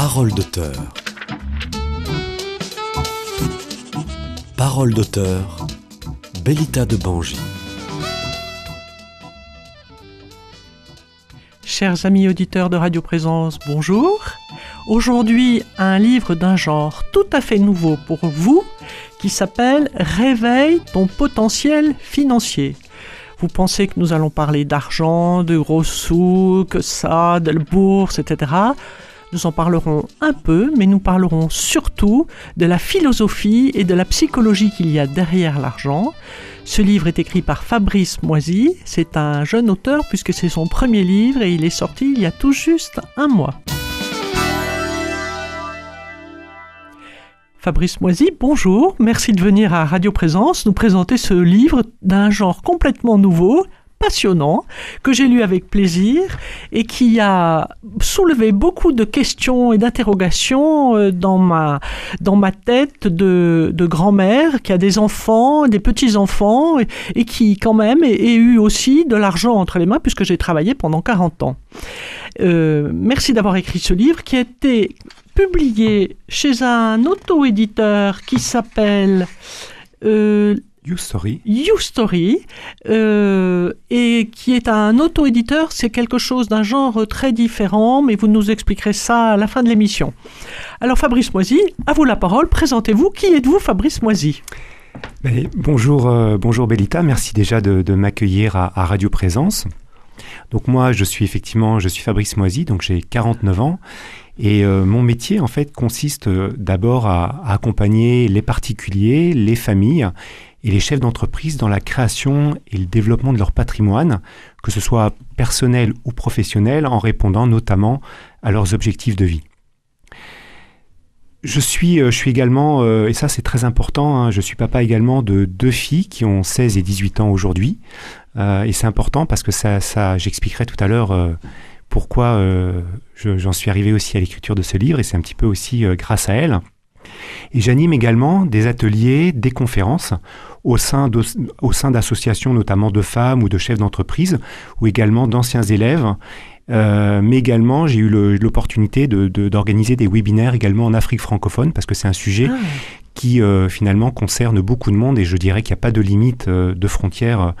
Parole d'auteur. Parole d'auteur. Bellita de Bangy. Chers amis auditeurs de Radio Présence, bonjour. Aujourd'hui, un livre d'un genre tout à fait nouveau pour vous qui s'appelle Réveille ton potentiel financier. Vous pensez que nous allons parler d'argent, de gros sous, que ça, de la bourse, etc. Nous en parlerons un peu, mais nous parlerons surtout de la philosophie et de la psychologie qu'il y a derrière l'argent. Ce livre est écrit par Fabrice Moisy. C'est un jeune auteur puisque c'est son premier livre et il est sorti il y a tout juste un mois. Fabrice Moisy, bonjour, merci de venir à Radio Présence nous présenter ce livre d'un genre complètement nouveau, passionnant, que j'ai lu avec plaisir et qui a soulevé beaucoup de questions et d'interrogations euh, dans ma, dans ma tête de, de grand-mère qui a des enfants, des petits-enfants et, qui quand même a eu aussi de l'argent entre les mains puisque j'ai travaillé pendant 40 ans. Euh, merci d'avoir écrit ce livre qui a été publié chez un auto-éditeur qui s'appelle euh, YouStory. YouStory, euh, et qui est un auto-éditeur, c'est quelque chose d'un genre très différent, mais vous nous expliquerez ça à la fin de l'émission. Alors Fabrice Moisy, à vous la parole, présentez-vous. Qui êtes-vous Fabrice Moisy? Ben, bonjour, euh, bonjour Bellita, merci déjà de, m'accueillir à, à, Radio Présence. Donc moi, je suis effectivement, je suis Fabrice Moisy, donc j'ai 49 ans et euh, mon métier, en fait, consiste euh, d'abord à, accompagner les particuliers, les familles et les chefs d'entreprise dans la création et le développement de leur patrimoine, que ce soit personnel ou professionnel, en répondant notamment à leurs objectifs de vie. Je suis, euh, je également, et ça c'est très important, hein, je suis papa également de deux filles qui ont 16 et 18 ans aujourd'hui. et c'est important parce que ça, ça j'expliquerai tout à l'heure pourquoi euh, j'en suis arrivé aussi à l'écriture de ce livre, et c'est un petit peu aussi euh, grâce à elle. Et j'anime également des ateliers, des conférences au sein d'associations notamment de femmes ou de chefs d'entreprise, ou également d'anciens élèves. Euh, mais également, j'ai eu l'opportunité d'organiser des webinaires également en Afrique francophone, parce que c'est un sujet ah. qui finalement concerne beaucoup de monde, et je dirais qu'il n'y a pas de limite de frontières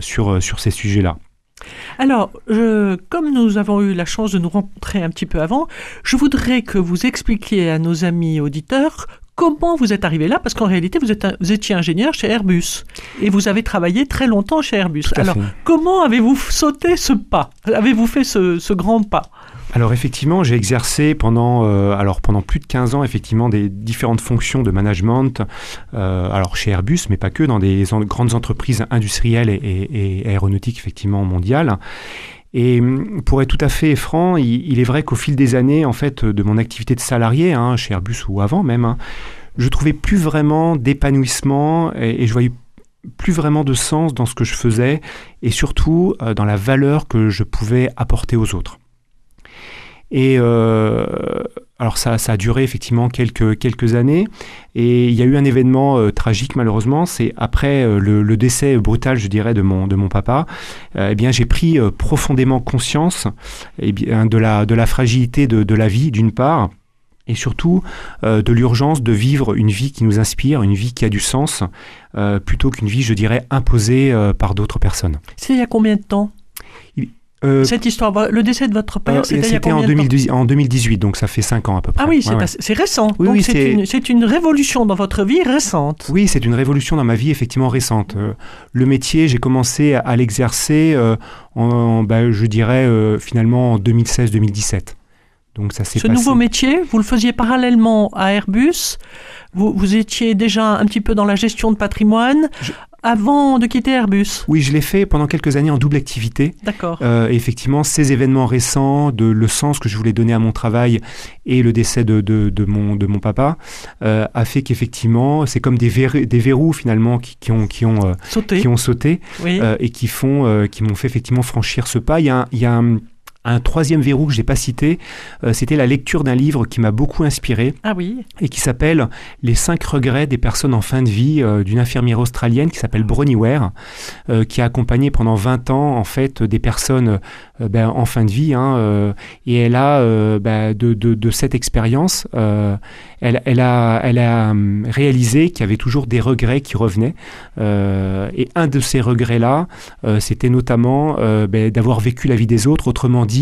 sur, sur ces sujets-là. Alors, comme nous avons eu la chance de nous rencontrer un petit peu avant, je voudrais que vous expliquiez à nos amis auditeurs comment vous êtes arrivé là, parce qu'en réalité, vous, êtes vous, étiez ingénieur chez Airbus. Et vous avez travaillé très longtemps chez Airbus. Alors, comment avez-vous sauté ce pas? Avez-vous fait ce grand pas? Alors effectivement, j'ai exercé pendant, euh, alors pendant plus de 15 ans effectivement des différentes fonctions de management, euh, alors chez Airbus, mais pas que, dans des grandes entreprises industrielles et, aéronautiques effectivement mondiales. Et hum, pour être tout à fait franc, il, est vrai qu'au fil des années, en fait, de mon activité de salarié, hein, chez Airbus ou avant même, hein, je trouvais plus vraiment d'épanouissement et, je voyais plus vraiment de sens dans ce que je faisais et surtout euh, dans la valeur que je pouvais apporter aux autres. Et euh, alors ça, ça, a duré effectivement quelques, quelques années. Et il y a eu un événement euh, tragique malheureusement. C'est après euh, le, décès brutal, je dirais, de mon, de mon papa. eh bien, j'ai pris profondément conscience eh bien, de, la, de la fragilité de, de la vie, d'une part et surtout de l'urgence de vivre une vie qui nous inspire, une vie qui a du sens, plutôt qu'une vie, je dirais, imposée par d'autres personnes. C'est il y a combien de temps? Euh, Cette histoire, le décès de votre père, c'était en, 2018, donc ça fait 5 ans à peu près. Ah oui, c'est récent. Oui, c'est une, une, révolution dans votre vie récente. Oui, c'est une révolution dans ma vie effectivement récente. Euh, le métier, j'ai commencé à, l'exercer, euh, en, bah, je dirais finalement en 2016-2017. Donc ça Ce nouveau métier, vous le faisiez parallèlement à Airbus. Vous, vous, étiez déjà un petit peu dans la gestion de patrimoine avant de quitter Airbus Oui, je l'ai fait pendant quelques années en double activité. D'accord. Euh, effectivement, ces événements récents, de le sens que je voulais donner à mon travail et le décès de, de, mon, de mon papa, euh, a fait qu'effectivement, c'est comme des, des verrous finalement qui, qui ont, qui ont, euh, sauté, qui ont sauté et qui, font, qui m'ont fait effectivement franchir ce pas. Il y a, il y a un, un troisième verrou que je n'ai pas cité, euh, c'était la lecture d'un livre qui m'a beaucoup inspiré. Ah oui. Et qui s'appelle Les cinq regrets des personnes en fin de vie euh, d'une infirmière australienne qui s'appelle Bronnie Ware, euh, qui a accompagné pendant 20 ans en fait des personnes ben, en fin de vie. Hein, et elle a ben, de, de, de, cette expérience, elle, elle, a, elle a hum, réalisé qu'il y avait toujours des regrets qui revenaient. et un de ces regrets-là, c'était notamment ben, d'avoir vécu la vie des autres autrement dit,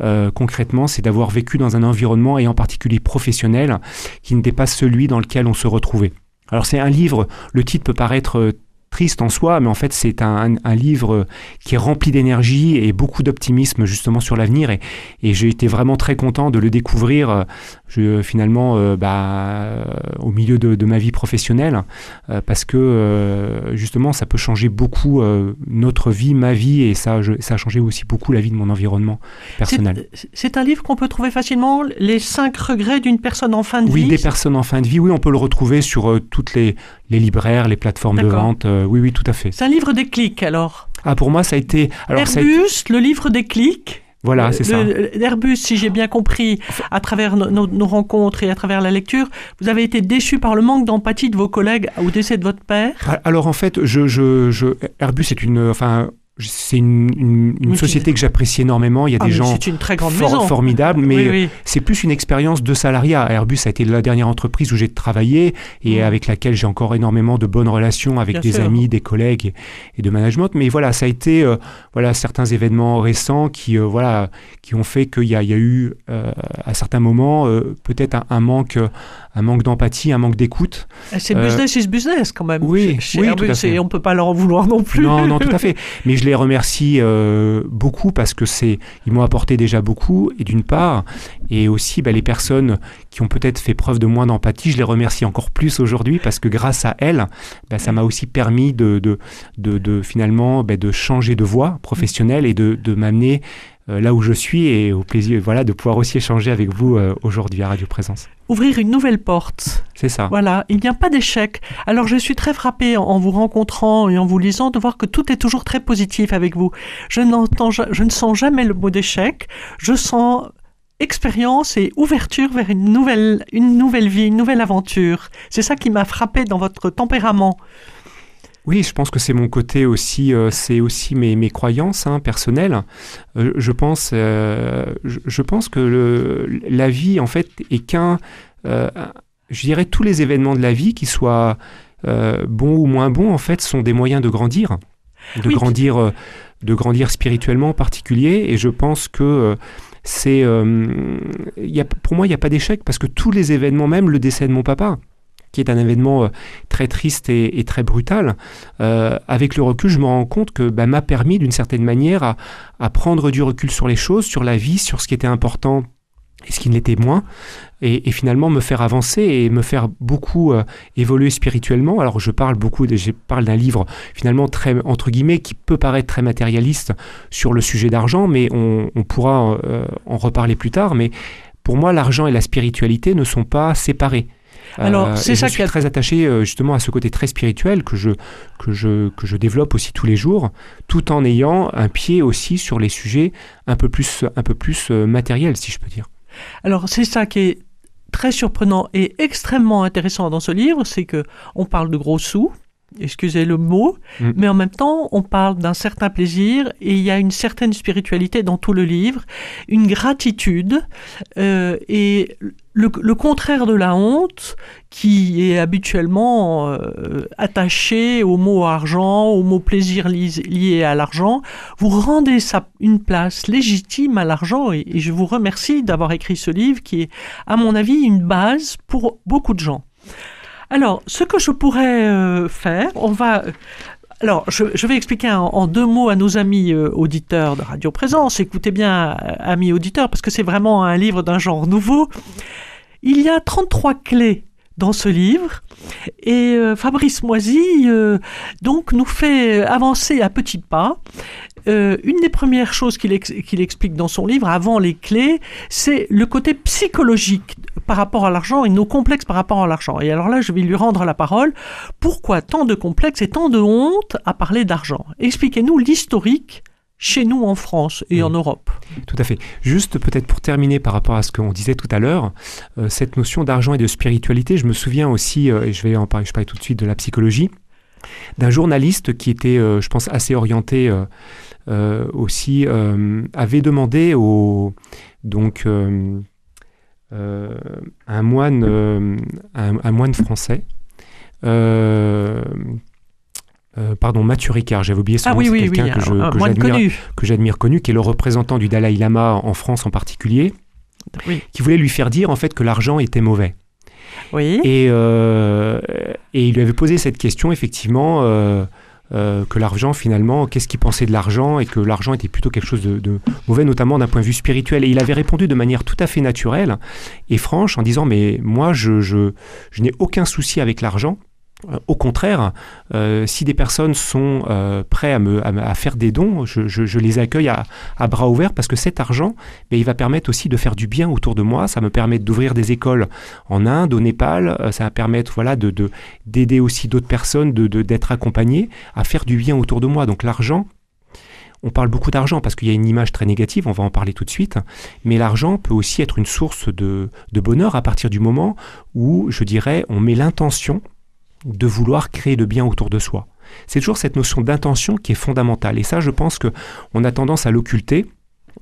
euh, concrètement, c'est d'avoir vécu dans un environnement, et en particulier professionnel, qui n'était pas celui dans lequel on se retrouvait. Alors c'est un livre, le titre peut paraître euh, triste en soi, mais en fait c'est un, livre qui est rempli d'énergie et beaucoup d'optimisme justement sur l'avenir. Et, j'ai été vraiment très content de le découvrir je, finalement euh, bah, euh, au milieu de, ma vie professionnelle, euh, parce que justement ça peut changer beaucoup notre vie, ma vie, et ça, ça a changé aussi beaucoup la vie de mon environnement personnel. C'est un livre qu'on peut trouver facilement, Les cinq regrets d'une personne en fin de vie? Oui, des personnes en fin de vie, oui, on peut le retrouver sur toutes les, les libraires, les plateformes de vente. Euh, oui, oui, tout à fait. C'est un livre des clics alors Ah, pour moi, ça a été. Alors, Airbus, le livre des clics voilà, c'est ça. Airbus, si j'ai bien compris, à travers nos, rencontres et à travers la lecture, vous avez été déçu par le manque d'empathie de vos collègues au décès de votre père? Alors en fait, je, je, je Airbus est une, enfin, c'est une, société que j'apprécie énormément. Il y a ah, des gens une très grande formidables, mais c'est plus une expérience de salariat. Airbus a été la dernière entreprise où j'ai travaillé et mm. avec laquelle j'ai encore énormément de bonnes relations avec des amis, des collègues et, de management. Mais voilà, ça a été euh, voilà certains événements récents qui euh, voilà qui ont fait qu'il y, a eu euh, à certains moments peut-être un, manque un manque d'empathie, un manque d'écoute. C'est business is business quand même. Oui, chez, Airbus, et on peut pas leur en vouloir non plus. Non, non, tout à fait. Mais je les remercie euh, beaucoup parce que c'est, ils m'ont apporté déjà beaucoup, et d'une part, et aussi bah, les personnes qui ont peut-être fait preuve de moins d'empathie, je les remercie encore plus aujourd'hui parce que grâce à elles, bah, ça m'a aussi permis de, finalement bah, de changer de voie professionnelle et de, de m'amener euh, là où je suis et au plaisir voilà, de pouvoir aussi échanger avec vous euh, aujourd'hui à Radio Présence. Ouvrir une nouvelle porte. C'est ça. Voilà, il n'y a pas d'échec. Alors je suis très frappé en vous rencontrant et en vous lisant de voir que tout est toujours très positif avec vous. Je, n'entends, je ne sens jamais le mot d'échec. Je sens expérience et ouverture vers une nouvelle, une nouvelle vie, une nouvelle aventure. C'est ça qui m'a frappé dans votre tempérament. Oui, je pense que c'est mon côté aussi, euh, c'est aussi mes, mes croyances hein, personnelles. Euh, je, pense, euh, je, pense que le, la vie, en fait, est qu'un, je dirais, tous les événements de la vie, qu'ils soient bons ou moins bons, en fait, sont des moyens de grandir, de grandir, de grandir spirituellement en particulier. Et je pense que c'est, y a, pour moi, il n'y a pas d'échec parce que tous les événements, même le décès de mon papa, qui est un événement euh, très triste et, très brutal, euh, avec le recul, je me rends compte que bah, m'a permis d'une certaine manière à, prendre du recul sur les choses, sur la vie, sur ce qui était important et ce qui ne l'était moins, et, finalement me faire avancer et me faire beaucoup euh, évoluer spirituellement. Alors je parle beaucoup, je parle d'un livre finalement très entre guillemets qui peut paraître très matérialiste sur le sujet d'argent, mais on, pourra en reparler plus tard. Mais pour moi, l'argent et la spiritualité ne sont pas séparés. Alors, euh, c'est ça je suis très attaché euh, justement à ce côté très spirituel que je, que, je, que je développe aussi tous les jours, tout en ayant un pied aussi sur les sujets un peu plus, un peu plus euh, matériels, si je peux dire. Alors, c'est ça qui est très surprenant et extrêmement intéressant dans ce livre, c'est que on parle de gros sous, excusez le mot, mm. mais en même temps, on parle d'un certain plaisir et il y a une certaine spiritualité dans tout le livre, une gratitude euh, et le, contraire de la honte qui est habituellement euh, attaché au mot argent, au mot plaisir lié à l'argent, vous rendez ça une place légitime à l'argent et je vous remercie d'avoir écrit ce livre qui est, à mon avis, une base pour beaucoup de gens. Alors, ce que je pourrais euh, faire, on va... Alors, je, vais expliquer en, deux mots à nos amis euh, auditeurs de Radio Présence. Écoutez bien, euh, amis auditeurs, parce que c'est vraiment un livre d'un genre nouveau. Il y a 33 clés dans ce livre. Et Fabrice Moisy, donc, nous fait avancer à petits pas. une des premières choses qu'il explique dans son livre, avant les clés, c'est le côté psychologique par rapport à l'argent et nos complexes par rapport à l'argent. Et alors là, je vais lui rendre la parole. Pourquoi tant de complexes et tant de honte à parler d'argent? Expliquez-nous l'historique chez nous en France et en Europe. Tout à fait. Juste peut-être pour terminer par rapport à ce qu'on disait tout à l'heure, euh, cette notion d'argent et de spiritualité, je me souviens aussi, euh, et je vais en parler, je parlais tout de suite de la psychologie, d'un journaliste qui était, euh, je pense, assez orienté aussi, avait demandé au donc un moine, un, un moine français. Euh, pardon, Mathieu Ricard, j'avais oublié son Ah nom, oui, oui, oui, quelqu'un que je- un que moine j'admire connu. que j'admire connu, qui est le représentant du Dalai Lama en France en particulier, Oui. qui voulait lui faire dire en fait que l'argent était mauvais. Oui. Et, euh, et il lui avait posé cette question effectivement euh, euh, que l'argent finalement, qu'est-ce qu'il pensait de l'argent et que l'argent était plutôt quelque chose de, de mauvais, notamment d'un point de vue spirituel. Et il avait répondu de manière tout à fait naturelle et franche en disant mais moi je, je, je n'ai aucun souci avec l'argent. Au contraire, euh, si des personnes sont euh, prêtes à, me, faire des dons, je, les accueille à, bras ouverts parce que cet argent, ben, il va permettre aussi de faire du bien autour de moi. Ça me permet d'ouvrir des écoles en Inde, au Népal. Euh, ça va permettre voilà, de, de- d'aider aussi d'autres personnes, de, d'être accompagnées à faire du bien autour de moi. Donc l'argent, on parle beaucoup d'argent parce qu'il y a une image très négative, on va en parler tout de suite, mais l'argent peut aussi être une source de bonheur à partir du moment où, je dirais, on met l'intention de vouloir créer le bien autour de soi. C'est toujours cette notion d'intention qui est fondamentale. Et ça, je pense que on a tendance à l'occulter.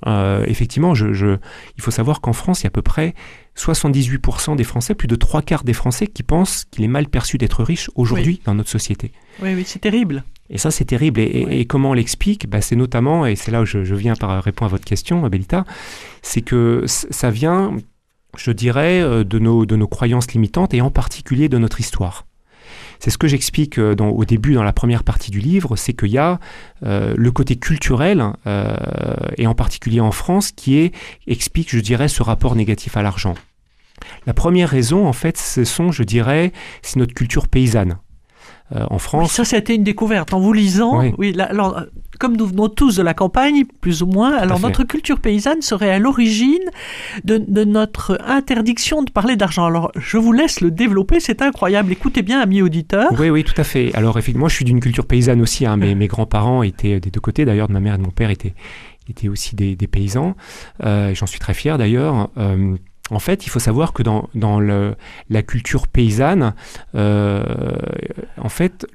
Euh, effectivement, je, je- il faut savoir qu'en France, il y a à peu près 78% des Français, plus de trois quarts des Français qui pensent qu'il est mal perçu d'être riche aujourd'hui dans notre société. Oui, oui, c'est terrible. Et ça, c'est terrible. Et, et- Oui. et comment on l'explique? Bah, C'est notamment, et c'est là où je, je viens par répondre à votre question, Belita, c'est que ça vient, je dirais, euh, de nos, de nos croyances limitantes et en particulier de notre histoire. C'est ce que j'explique euh, au début, dans la première partie du livre, c'est qu'il y a euh, le côté culturel, euh, et en particulier en France, qui explique, je dirais, ce rapport négatif à l'argent. La première raison, en fait, ce sont, je dirais, c'est notre culture paysanne. Euh, en Oui, France, ça, c'était une découverte. En vous lisant, Oui. oui, là, alors, euh, comme nous venons tous de la campagne, plus ou moins, alors notre culture paysanne serait à l'origine de, de notre interdiction de parler d'argent. Alors, je vous laisse le développer, c'est incroyable. Écoutez bien, amis auditeurs. Oui, oui, tout à fait. Alors, effectivement, moi, je suis d'une culture paysanne aussi. hein. Mes, mes grands-parents étaient des deux côtés, d'ailleurs, de ma mère et de mon père étaient, étaient aussi des, des paysans. Euh, J'en suis très fier, d'ailleurs. Euh, en fait, il faut savoir que dans, dans la culture paysanne, euh, en fait,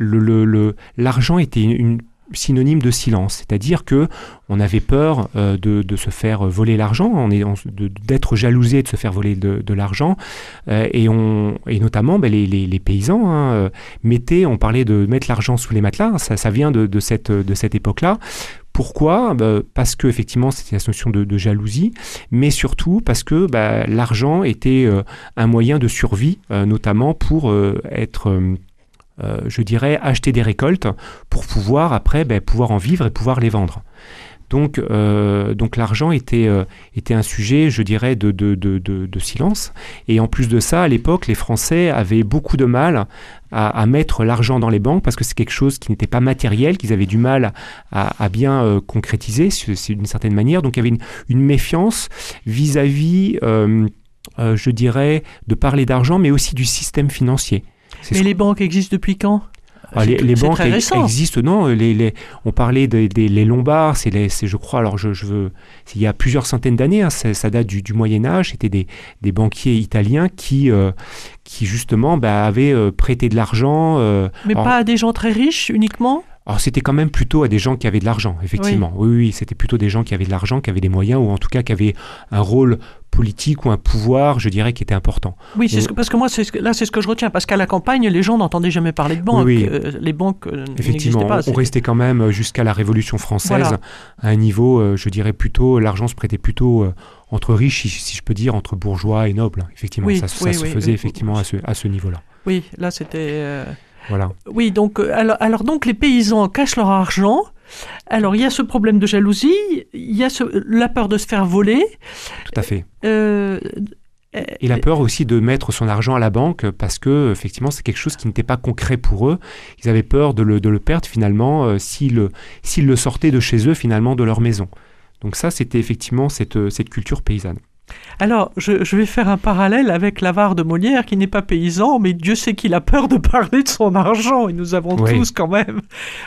l'argent était une, synonyme de silence, c'est-à-dire que on avait peur euh, de, de se faire voler l'argent, on on- d'être jalousé de se faire voler de, de l'argent, euh, et on et notamment ben, les, les- paysans hein, mettaient, on parlait de mettre l'argent sous les matelas, ça, ça vient de, de cette de cette époque-là. Pourquoi? Ben, Parce que effectivement c'était la notion de, jalousie, mais surtout parce que ben, l'argent était euh, un moyen de survie, euh, notamment pour euh, être je dirais, acheter des récoltes pour pouvoir après ben, pouvoir en vivre et pouvoir les vendre. Donc, euh, donc l'argent était, euh, était un sujet, je dirais, de, de, de, silence. Et en plus de ça, à l'époque, les Français avaient beaucoup de mal à, à mettre l'argent dans les banques parce que c'est quelque chose qui n'était pas matériel, qu'ils avaient du mal à, à bien euh, concrétiser, d'une certaine manière. Donc il y avait une, une méfiance vis-à-vis, euh, euh, je dirais, de parler d'argent, mais aussi du système financier. Mais les banques existent depuis quand? Ah, les, banques existent, non les, les- On parlait des, des- les Lombards, c'est, je crois, alors je, je veux, il y a plusieurs centaines d'années, hein, ça, ça date du, du Moyen Âge, c'était des, des banquiers italiens qui, euh, qui justement bah, avaient euh, prêté de l'argent. euh, Mais alors- pas à des gens très riches uniquement? Alors c'était quand même plutôt à des gens qui avaient de l'argent, effectivement. Oui, oui, c'était plutôt des gens qui avaient de l'argent, qui avaient des moyens, ou en tout cas qui avaient un rôle politique ou un pouvoir, je dirais, qui était important. Oui, c'est On- ce que- parce que moi, c'est ce que- là, c'est ce que je retiens. Parce qu'à la campagne, les gens n'entendaient jamais parler de banque. Oui, oui. Euh, les banques euh, Effectivement, pas. on restait quand même euh, jusqu'à la Révolution française Voilà. à un niveau, je dirais plutôt, l'argent se prêtait plutôt entre riches, si, je peux dire, entre bourgeois et nobles. Effectivement, Oui, ça, se faisait effectivement à ce, à ce niveau-là. Oui, là, c'était. euh, Voilà. Oui, donc, alors, alors, donc, les paysans cachent leur argent. Alors, il y a ce problème de jalousie, il y a ce- la peur de se faire voler. Tout à fait. euh, Et la peur aussi de mettre son argent à la banque parce que effectivement c'est quelque chose qui n'était pas concret pour eux. Ils avaient peur de le, de le perdre finalement euh, s'ils le, sortaient de chez eux finalement de leur maison. Donc ça c'était effectivement cette, cette culture paysanne. Alors, je, je vais faire un parallèle avec l'avare de Molière, qui n'est pas paysan, mais Dieu sait qu'il a peur de parler de son argent. Et nous avons Oui. tous quand même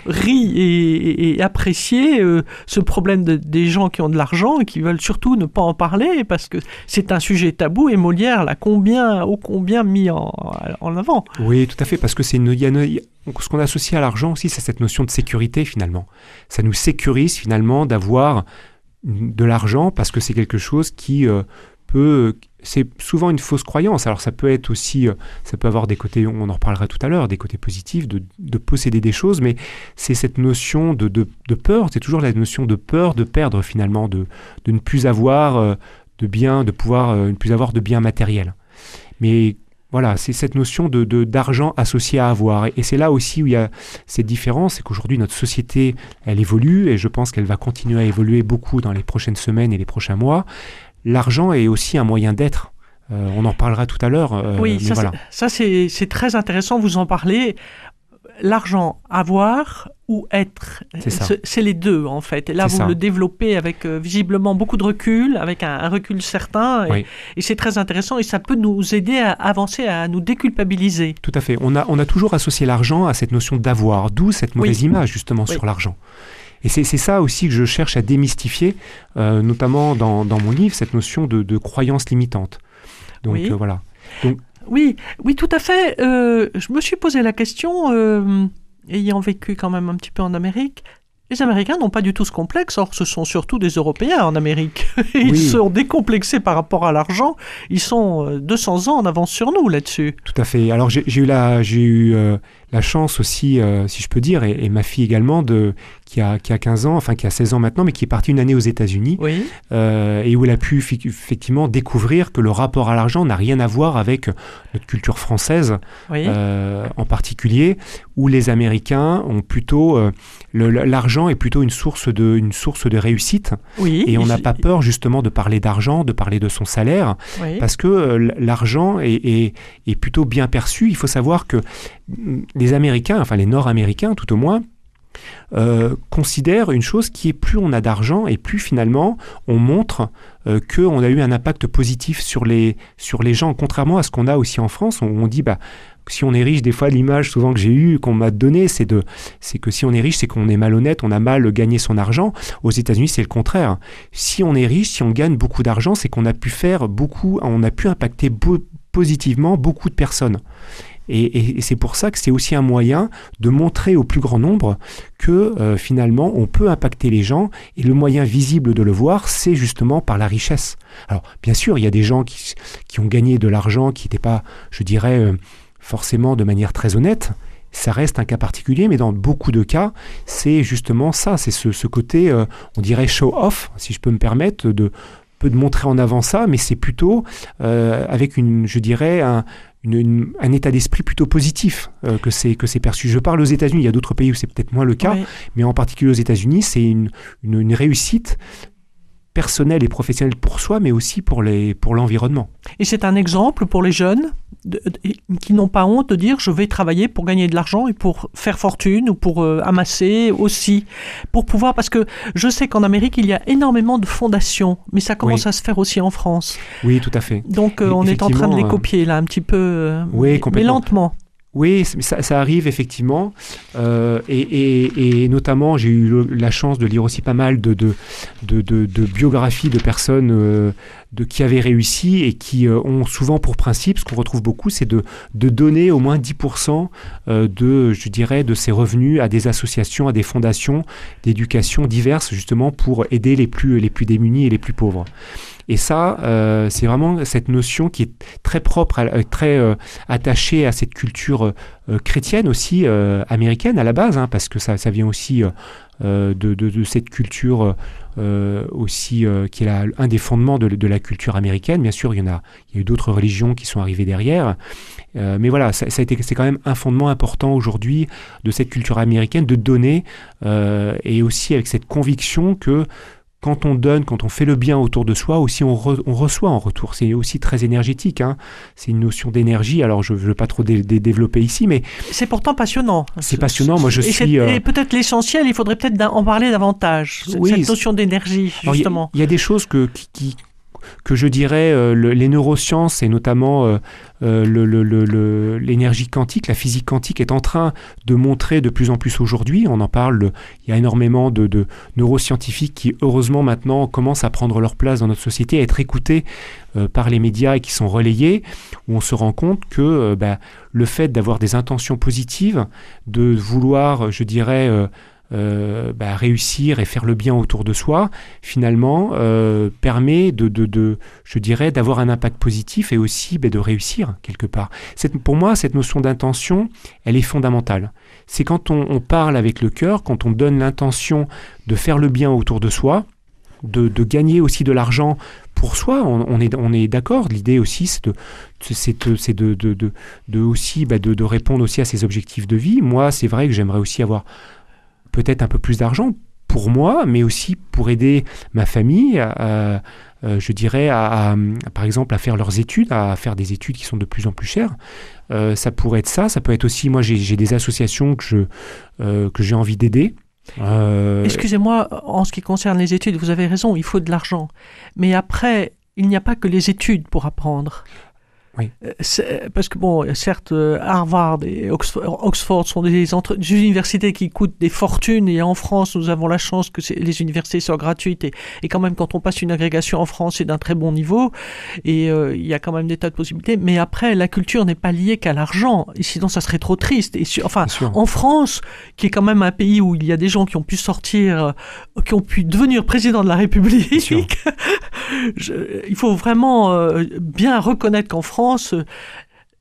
ri et, et- et apprécié euh, ce problème de- des gens qui ont de l'argent et qui veulent surtout ne pas en parler parce que c'est un sujet tabou. Et Molière l'a combien, ô combien mis en, en avant. Oui, tout à fait, parce que c'est une, y a une- ce qu'on associe à l'argent aussi, c'est cette notion de sécurité finalement. Ça nous sécurise finalement d'avoir de l'argent parce que c'est quelque chose qui euh, peut, c'est souvent une fausse croyance. Alors ça peut être aussi, euh, ça peut avoir des côtés, on en reparlera tout à l'heure, des côtés positifs de, de posséder des choses, mais c'est cette notion de, de- peur, c'est toujours la notion de peur de perdre finalement, de, ne plus avoir euh, de biens, de pouvoir ne plus avoir de biens matériels. Mais voilà, c'est cette notion de d'argent associé à avoir. Et, et c'est là aussi où il y a cette différence, c'est qu'aujourd'hui notre société, elle évolue et je pense qu'elle va continuer à évoluer beaucoup dans les prochaines semaines et les prochains mois. L'argent est aussi un moyen d'être. Euh, on en parlera tout à l'heure. euh, oui, mais ça, voilà. ça c'est très intéressant, vous en parlez. L'argent, avoir ou être, C'est les deux en fait. Et là, vous ça. le développez avec euh, visiblement beaucoup de recul, avec un, un recul certain. Et, Oui. et c'est très intéressant et ça peut nous aider à avancer, à nous déculpabiliser. Tout à fait. On a, on a toujours associé l'argent à cette notion d'avoir, d'où cette mauvaise image justement Oui. sur l'argent. Et c'est ça aussi que je cherche à démystifier, euh, notamment dans, dans mon livre, cette notion de, de croyance limitante. Donc euh, voilà. Oui, oui, tout à fait. Euh, je me suis posé la question, euh, ayant vécu quand même un petit peu en Amérique. Les Américains n'ont pas du tout ce complexe, or ce sont surtout des Européens en Amérique. Ils Oui. sont décomplexés par rapport à l'argent. Ils sont euh, 200 ans en avance sur nous là-dessus. Tout à fait. Alors j'ai eu la, j'ai eu euh, la chance aussi, euh, si je peux dire, et, et ma fille également, de, qui, a, qui a 15 ans, enfin qui a 16 ans maintenant, mais qui est partie une année aux États-Unis, Oui, euh, et où elle a pu effectivement découvrir que le rapport à l'argent n'a rien à voir avec notre culture française oui. euh, en particulier, où les Américains ont plutôt euh, l'argent est plutôt une source de une source de réussite, oui. et on n'a pas peur justement de parler d'argent, de parler de son salaire, oui. parce que l'argent est, est- est plutôt bien perçu. Il faut savoir que mm, les Américains, enfin les Nord-Américains tout au moins, euh, considèrent une chose qui est plus on a d'argent et plus finalement on montre euh, qu'on a eu un impact positif sur les, sur les gens, contrairement à ce qu'on a aussi en France, où on dit bah si on est riche, des fois l'image souvent que j'ai eue, qu'on m'a donnée, c'est de, c'est que si on est riche, c'est qu'on est malhonnête, on a mal gagné son argent. Aux États-Unis, c'est le contraire. Si on est riche, si on gagne beaucoup d'argent, c'est qu'on a pu faire beaucoup, on a pu impacter positivement beaucoup de personnes. Et, c'est pour ça que c'est aussi un moyen de montrer au plus grand nombre que euh, finalement on peut impacter les gens et le moyen visible de le voir c'est justement par la richesse. Alors bien sûr il y a des gens qui, ont gagné de l'argent qui n'étaient pas je dirais euh, forcément de manière très honnête. Ça reste un cas particulier, mais dans beaucoup de cas, c'est justement ça, c'est ce, côté, euh, on dirait show-off, si je peux me permettre, de peu de montrer en avant ça, mais c'est plutôt avec une, je dirais, un, une- une- un état d'esprit plutôt positif euh, que c'est que c'est perçu. Je parle aux États-Unis, il y a d'autres pays où c'est peut-être moins le cas, Oui. mais en particulier aux États-Unis, c'est une, une, une réussite personnelle et professionnelle pour soi, mais aussi pour les pour l'environnement. Et c'est un exemple pour les jeunes de- de- qui n'ont pas honte de dire je vais travailler pour gagner de l'argent et pour faire fortune ou pour euh, amasser aussi. Pour pouvoir, parce que je sais qu'en Amérique, il y a énormément de fondations, mais ça commence Oui. à se faire aussi en France. Oui, tout à fait. Donc euh, on est en train de les euh, copier là un petit peu, Oui, mais- lentement. Oui, ça, ça arrive effectivement. Euh, et, notamment, j'ai eu la chance de lire aussi pas mal de, biographies de personnes euh, qui avaient réussi et qui euh, ont souvent pour principe, ce qu'on retrouve beaucoup, c'est de, donner au moins 10% euh, de, je dirais, de ces revenus à des associations, à des fondations d'éducation diverses, justement pour aider les plus, les plus démunis et les plus pauvres. Et ça, euh, c'est vraiment cette notion qui est très propre, à- très euh, attachée à cette culture euh, chrétienne aussi, euh, américaine à la base, hein, parce que ça, ça vient aussi euh, euh, de, de- de cette culture euh, aussi, euh, qui est un des fondements de, de la culture américaine. Bien sûr, il y en a, il y a eu d'autres religions qui sont arrivées derrière. Euh, mais voilà, ça, ça a été, c'est quand même un fondement important aujourd'hui de cette culture américaine de donner, euh, et aussi avec cette conviction que quand on donne, quand on fait le bien autour de soi, aussi on, re- on reçoit en retour. C'est aussi très énergétique. hein. C'est une notion d'énergie. Alors je ne veux pas trop dé- dé- développer ici, mais C'est pourtant passionnant. C'est passionnant, moi, je et suis, euh, Et peut-être l'essentiel, il faudrait peut-être en parler davantage. Oui, cette notion d'énergie, il y justement. il y, a des choses que, qui, qui- que je dirais euh, le- les neurosciences et notamment euh, euh, l'énergie quantique, la physique quantique est en train de montrer de plus en plus aujourd'hui. On en parle, le- il y a énormément de, neuroscientifiques qui, heureusement, maintenant commencent à prendre leur place dans notre société, à être écoutés par les médias et qui sont relayés, où on se rend compte que bah, le fait d'avoir des intentions positives, de vouloir, je dirais, euh, bah, réussir et faire le bien autour de soi, finalement, euh, permet de, je dirais, d'avoir un impact positif et aussi bah, de réussir quelque part. Pour moi, cette notion d'intention, elle est fondamentale. C'est quand on, parle avec le cœur, quand on donne l'intention de faire le bien autour de soi, de, gagner aussi de l'argent pour soi, on, est, d'accord. L'idée aussi, c'est aussi de répondre aussi à ses objectifs de vie. Moi, c'est vrai que j'aimerais aussi avoir peut-être un peu plus d'argent pour moi, mais aussi pour aider ma famille, à, euh, je dirais, à, par exemple, à faire leurs études, à faire des études qui sont de plus en plus chères. Euh, ça pourrait être ça, ça peut être aussi, moi j'ai des associations que euh, j'ai envie d'aider. Euh, Excusez-moi, en ce qui concerne les études, vous avez raison, il faut de l'argent. Mais après, il n'y a pas que les études pour apprendre. Oui. Euh, c'est- Parce que, bon, certes, euh, Harvard et Oxford, sont des, entre- des universités qui coûtent des fortunes, et en France, nous avons la chance que les universités soient gratuites, et, et quand même, quand on passe une agrégation en France, c'est d'un très bon niveau, et euh, il y a quand même des tas de possibilités. Mais après, la culture n'est pas liée qu'à l'argent, sinon, ça serait trop triste. Et su- enfin, en France, qui est quand même un pays où il y a des gens qui ont pu sortir, euh, qui ont pu devenir président de la République. je- il faut vraiment euh, bien reconnaître qu'en France,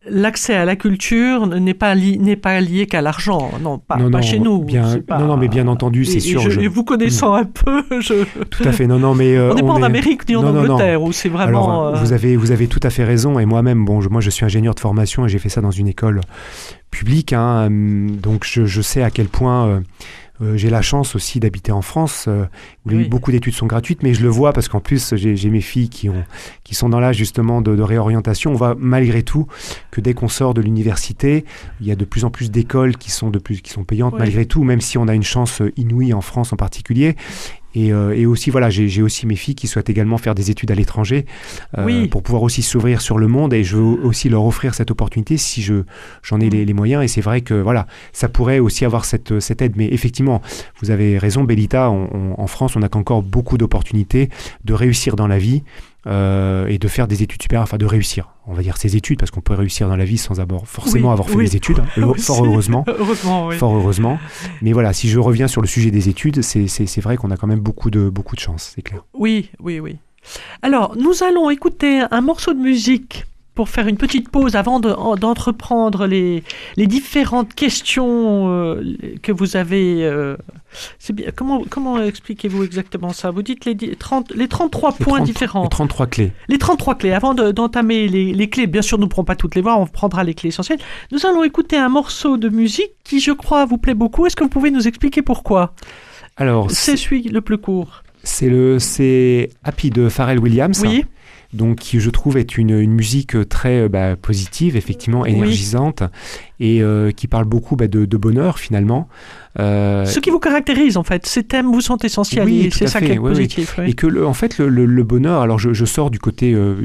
l'accès à la culture n'est pas, li- n'est pas lié qu'à l'argent. Non, pas, Non, pas non, chez nous. bien- c'est pas- non, non, mais bien entendu, c'est et sûr, je- je- Et vous connaissant un peu, je... Tout à fait. Non, non, mais euh, on n'est pas en est- Amérique ni en. Angleterre, où c'est vraiment... Alors, euh, vous avez vous avez tout à fait raison. Et moi-même, bon, je- moi, je suis ingénieur de formation et j'ai fait ça dans une école publique. hein, hum, donc, je, je sais à quel point. euh, euh, j'ai la chance aussi d'habiter en France, euh, où Oui. beaucoup d'études sont gratuites, mais je le vois parce qu'en plus j'ai mes filles qui, ont, qui sont dans l'âge justement de, de réorientation. On voit malgré tout que dès qu'on sort de l'université, il y a de plus en plus d'écoles qui sont de plus qui sont payantes Oui. malgré tout, même si on a une chance euh, inouïe en France en particulier. Et, euh, et aussi voilà, j'ai aussi mes filles qui souhaitent également faire des études à l'étranger euh, Oui. pour pouvoir aussi s'ouvrir sur le monde. Et je veux aussi leur offrir cette opportunité si je j'en ai les, les moyens. Et c'est vrai que voilà, ça pourrait aussi avoir cette, cette aide. Mais effectivement, vous avez raison, Bellita, on- on- en France, on n'a qu'encore beaucoup d'opportunités de réussir dans la vie euh, et de faire des études supérieures, enfin de réussir, on va dire ses études, parce qu'on peut réussir dans la vie sans avoir forcément Oui, avoir fait oui. des études, hein, fort heureusement. Heureusement, oui. Fort heureusement. Mais voilà, si je reviens sur le sujet des études, c'est vrai qu'on a quand même beaucoup de, beaucoup de chance, c'est clair. Oui, oui, oui. Alors, nous allons écouter un morceau de musique pour faire une petite pause avant de- en- d'entreprendre les, les différentes questions euh, que vous avez. euh, bien. Comment, comment expliquez-vous exactement ça? Vous dites les, di- 30, les 33 Les points 30 différents. Les 33 clés. Les 33 clés. Avant de- d'entamer les, les clés, bien sûr, nous ne pourrons pas toutes les voir, on prendra les clés essentielles. Nous allons écouter un morceau de musique qui, je crois, vous plaît beaucoup. Est-ce que vous pouvez nous expliquer pourquoi? Alors, C'est celui le plus court. c'est le c'est Happy de Pharrell Williams. Oui, donc qui je trouve est une, une musique très euh, bah, positive, effectivement Oui. énergisante, et euh, qui parle beaucoup bah, de, de bonheur finalement. Euh, Ce qui vous caractérise, en fait, ces thèmes vous sont essentiels Oui, c'est ça qui est oui, positif. Et que le- en fait le, le- le bonheur, alors je, je sors du côté euh,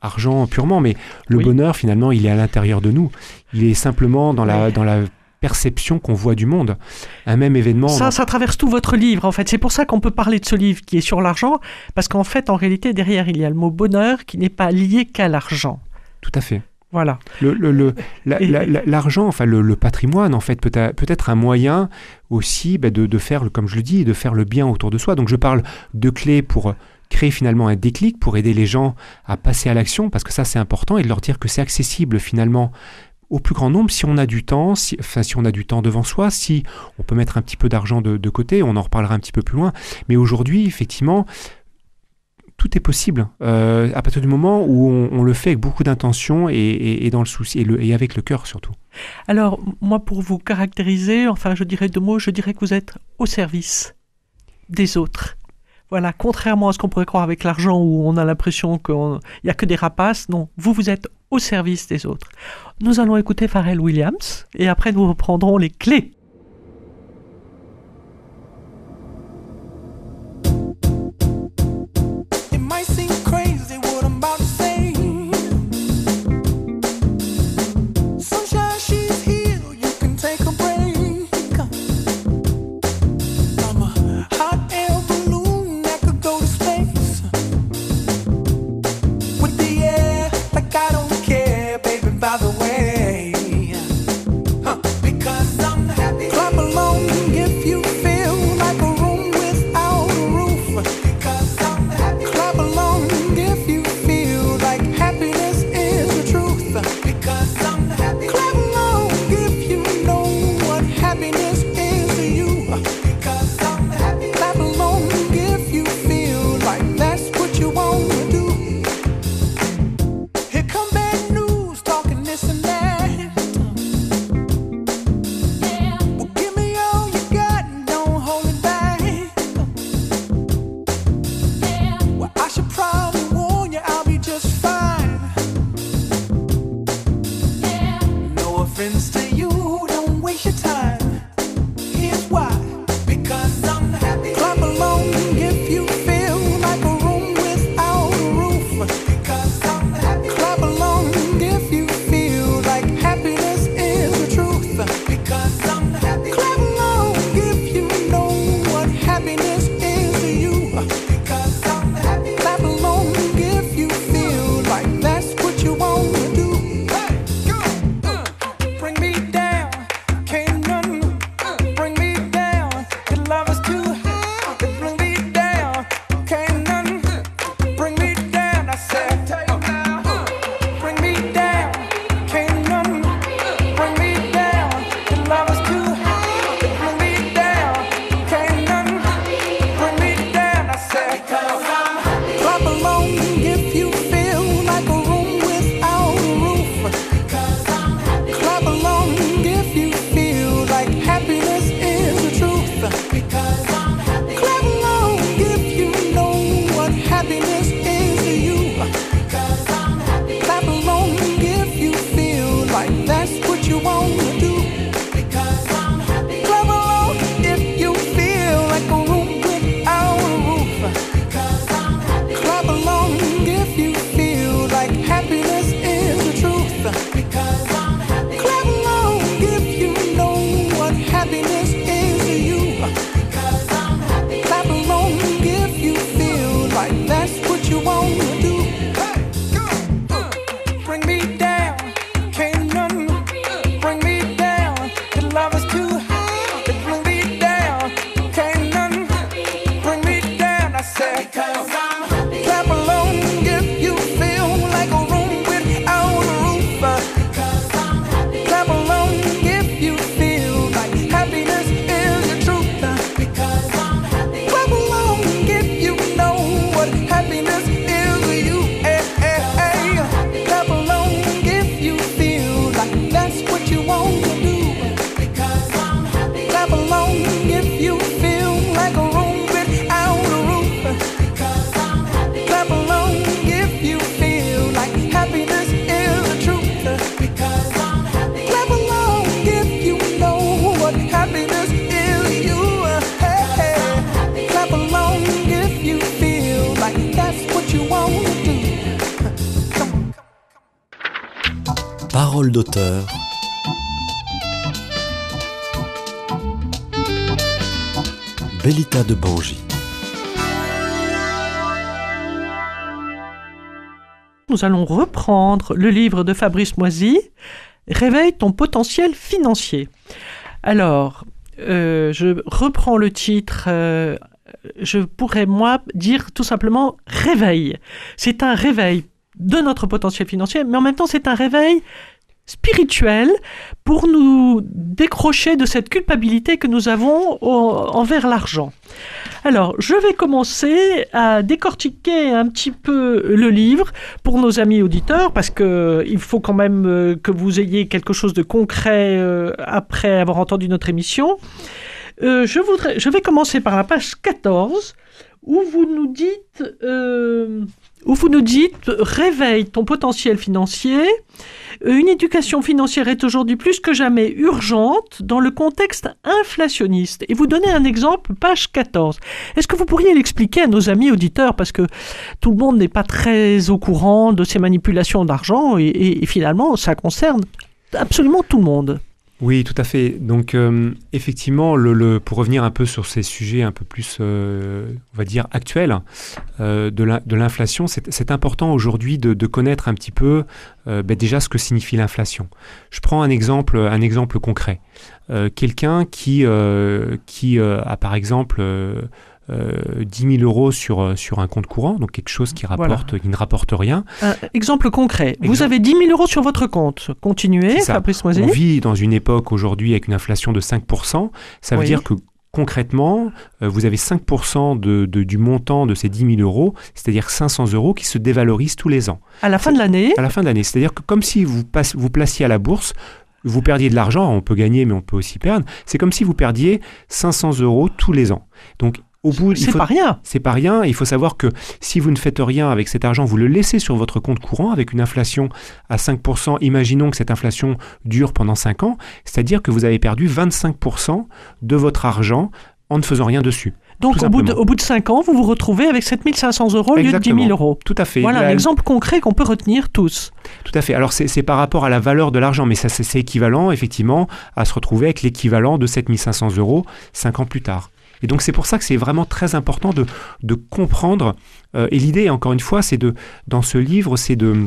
argent purement, mais le bonheur finalement il est à l'intérieur de nous. Il est simplement dans la, dans la perception qu'on voit du monde. Un même événement. Ça, ça traverse tout votre livre, en fait. C'est pour ça qu'on peut parler de ce livre qui est sur l'argent, parce qu'en fait, en réalité, derrière, il y a le mot bonheur qui n'est pas lié qu'à l'argent. Tout à fait. Voilà. Le- le- le- la- Et- la- la- L'argent, enfin le, le patrimoine, en fait, peut, être- peut être un moyen aussi bah, de, de faire, comme je le dis, de faire le bien autour de soi. Donc je parle de clés pour créer finalement un déclic, pour aider les gens à passer à l'action, parce que ça c'est important, et de leur dire que c'est accessible finalement au plus grand nombre si on a du temps, si, enfin si on a du temps devant soi, si on peut mettre un petit peu d'argent de, côté, on en reparlera un petit peu plus loin. Mais aujourd'hui, effectivement, tout est possible euh, à partir du moment où on, le fait avec beaucoup d'intention et, dans le souci et, avec le cœur surtout. Alors, moi, pour vous caractériser, enfin, je dirais deux mots, je dirais que vous êtes au service des autres. Voilà, contrairement à ce qu'on pourrait croire avec l'argent où on a l'impression qu'il n'y a que des rapaces, non, vous, vous êtes au service des autres. Nous allons écouter Pharrell Williams et après nous reprendrons les clés. D'auteur. Bellita de Bangy. Nous allons reprendre le livre de Fabrice Moisy, Réveille ton potentiel financier. Alors, euh, je reprends le titre. euh, je pourrais, moi, dire tout simplement réveil. C'est un réveil de notre potentiel financier, mais en même temps, c'est un réveil spirituel pour nous décrocher de cette culpabilité que nous avons envers l'argent. Alors, je vais commencer à décortiquer un petit peu le livre pour nos amis auditeurs, parce que il faut quand même euh, que vous ayez quelque chose de concret euh, après avoir entendu notre émission. Euh, je, voudrais, je vais commencer par la page 14, où vous nous dites, euh, où vous nous dites, réveille ton potentiel financier. Une éducation financière est aujourd'hui plus que jamais urgente dans le contexte inflationniste. Et vous donnez un exemple, page 14. Est-ce que vous pourriez l'expliquer à nos amis auditeurs? Parce que tout le monde n'est pas très au courant de ces manipulations d'argent et finalement, ça concerne absolument tout le monde. Oui, tout à fait. Donc, euh, effectivement, le, pour revenir un peu sur ces sujets un peu plus, euh, on va dire, actuels euh, de l'in- de l'inflation, c'est important aujourd'hui de, connaître un petit peu ben, déjà ce que signifie l'inflation. Je prends un exemple, un exemple concret. Quelqu'un qui, a par exemple euh, euh, 10 000 euros sur, euh, sur un compte courant, donc quelque chose qui, Voilà. rapporte, qui ne rapporte rien, Un exemple concret. Vous avez 10 000 euros sur votre compte. Continuez. Fabrice Moisy. On vit dans une époque aujourd'hui avec une inflation de 5%. Ça veut Oui. dire que concrètement, euh, vous avez 5% de, de- du montant de ces 10 000 euros, c'est-à-dire 500 euros qui se dévalorisent tous les ans À la fin de l'année, à la fin de l'année. C'est-à-dire que comme si vous, passe- vous placiez à la bourse, vous perdiez de l'argent, on peut gagner mais on peut aussi perdre, c'est comme si vous perdiez 500 euros tous les ans. Donc au bout, c'est faut- pas rien. c'est pas rien. Il faut savoir que si vous ne faites rien avec cet argent, vous le laissez sur votre compte courant avec une inflation à 5%. Imaginons que cette inflation dure pendant 5 ans, c'est-à-dire que vous avez perdu 25% de votre argent en ne faisant rien dessus. Donc au bout, de, au bout de 5 ans, vous vous retrouvez avec 7500 euros au lieu de 10 000 Exactement. euros. Tout à fait. Voilà un exemple concret qu'on peut retenir tous. Tout à fait. Alors c'est par rapport à la valeur de l'argent, mais ça c'est c'est équivalent effectivement à se retrouver avec l'équivalent de 7500 euros 5 ans plus tard. Et donc c'est pour ça que c'est vraiment très important de, de comprendre. euh, et l'idée, encore une fois, c'est de dans ce livre, c'est de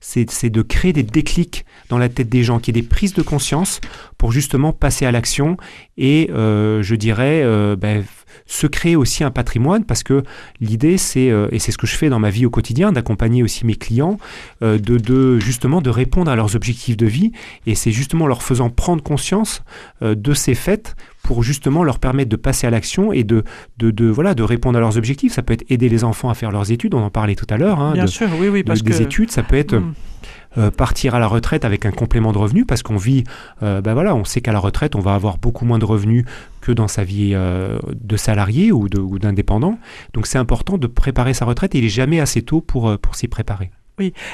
c'est de créer des déclics dans la tête des gens, qu'il y ait des prises de conscience pour justement passer à l'action et euh, je dirais euh, ben, se créer aussi un patrimoine parce que l'idée c'est et c'est ce que je fais dans ma vie au quotidien d'accompagner aussi mes clients de, de justement de répondre à leurs objectifs de vie et c'est justement en leur faisant prendre conscience de ces faits pour justement leur permettre de passer à l'action et de, de, de, voilà de répondre à leurs objectifs ça peut être aider les enfants à faire leurs études on en parlait tout à l'heure hein, Bien de- sûr, oui, oui, de- parce des que... études ça peut être Hmm. euh, partir à la retraite avec un complément de revenu parce qu'on vit, euh, ben voilà, on sait qu'à la retraite, on va avoir beaucoup moins de revenus que dans sa vie euh, de salarié ou de- d'indépendant. Donc c'est important de préparer sa retraite et il est jamais assez tôt pour, euh, pour s'y préparer.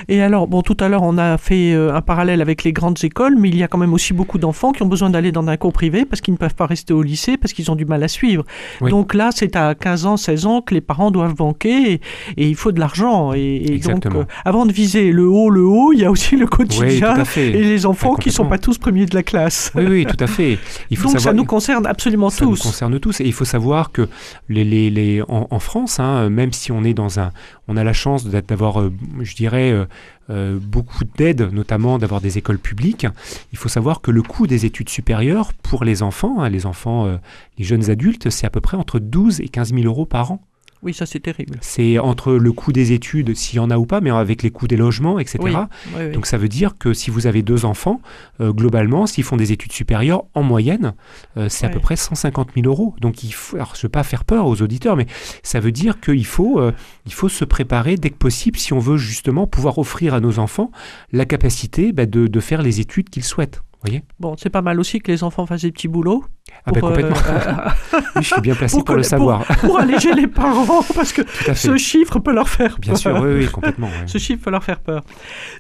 Et alors, bon, tout à l'heure, on a fait euh, un parallèle avec les grandes écoles, mais il y a quand même aussi beaucoup d'enfants qui ont besoin d'aller dans un cours privé parce qu'ils ne peuvent pas rester au lycée, parce qu'ils ont du mal à suivre. Oui. Donc là, c'est à 15 ans, 16 ans que les parents doivent banquer et, et il faut de l'argent. Et, et donc, Exactement. euh, avant de viser le haut, le haut, il y a aussi le Oui, quotidien et les enfants qui sont complètement. pas tous premiers de la classe. Oui, oui, tout à fait. Il faut donc ça nous concerne absolument ça nous tous. concerne tous. Et il faut savoir que les, les, les- en, en France, hein, même si on est dans un, on a la chance d'avoir, euh, je dirais, euh, euh, beaucoup d'aide, notamment d'avoir des écoles publiques. Il faut savoir que le coût des études supérieures pour les enfants, hein, les enfants, les jeunes adultes, c'est à peu près entre 12 et 15 000 euros par an. Oui, ça c'est terrible. C'est entre le coût des études, s'il y en a ou pas, mais avec les coûts des logements, etc. Oui, oui, oui. Donc ça veut dire que si vous avez deux enfants, euh, globalement, s'ils font des études supérieures, en moyenne, euh, c'est à peu près 150 000 euros. Donc il faut, alors, je ne veux pas faire peur aux auditeurs, mais ça veut dire qu'il faut, euh, il faut se préparer dès que possible si on veut justement pouvoir offrir à nos enfants la capacité bah, de, de faire les études qu'ils souhaitent. Voyez Bon, c'est pas mal aussi que les enfants fassent des petits boulots. Ah ben pour, euh, complètement. Oui, je suis bien placé pour pour, le savoir. pour alléger les parents, parce que ce chiffre peut leur faire Bien peur. sûr, oui, oui, complètement. Ce chiffre peut leur faire peur.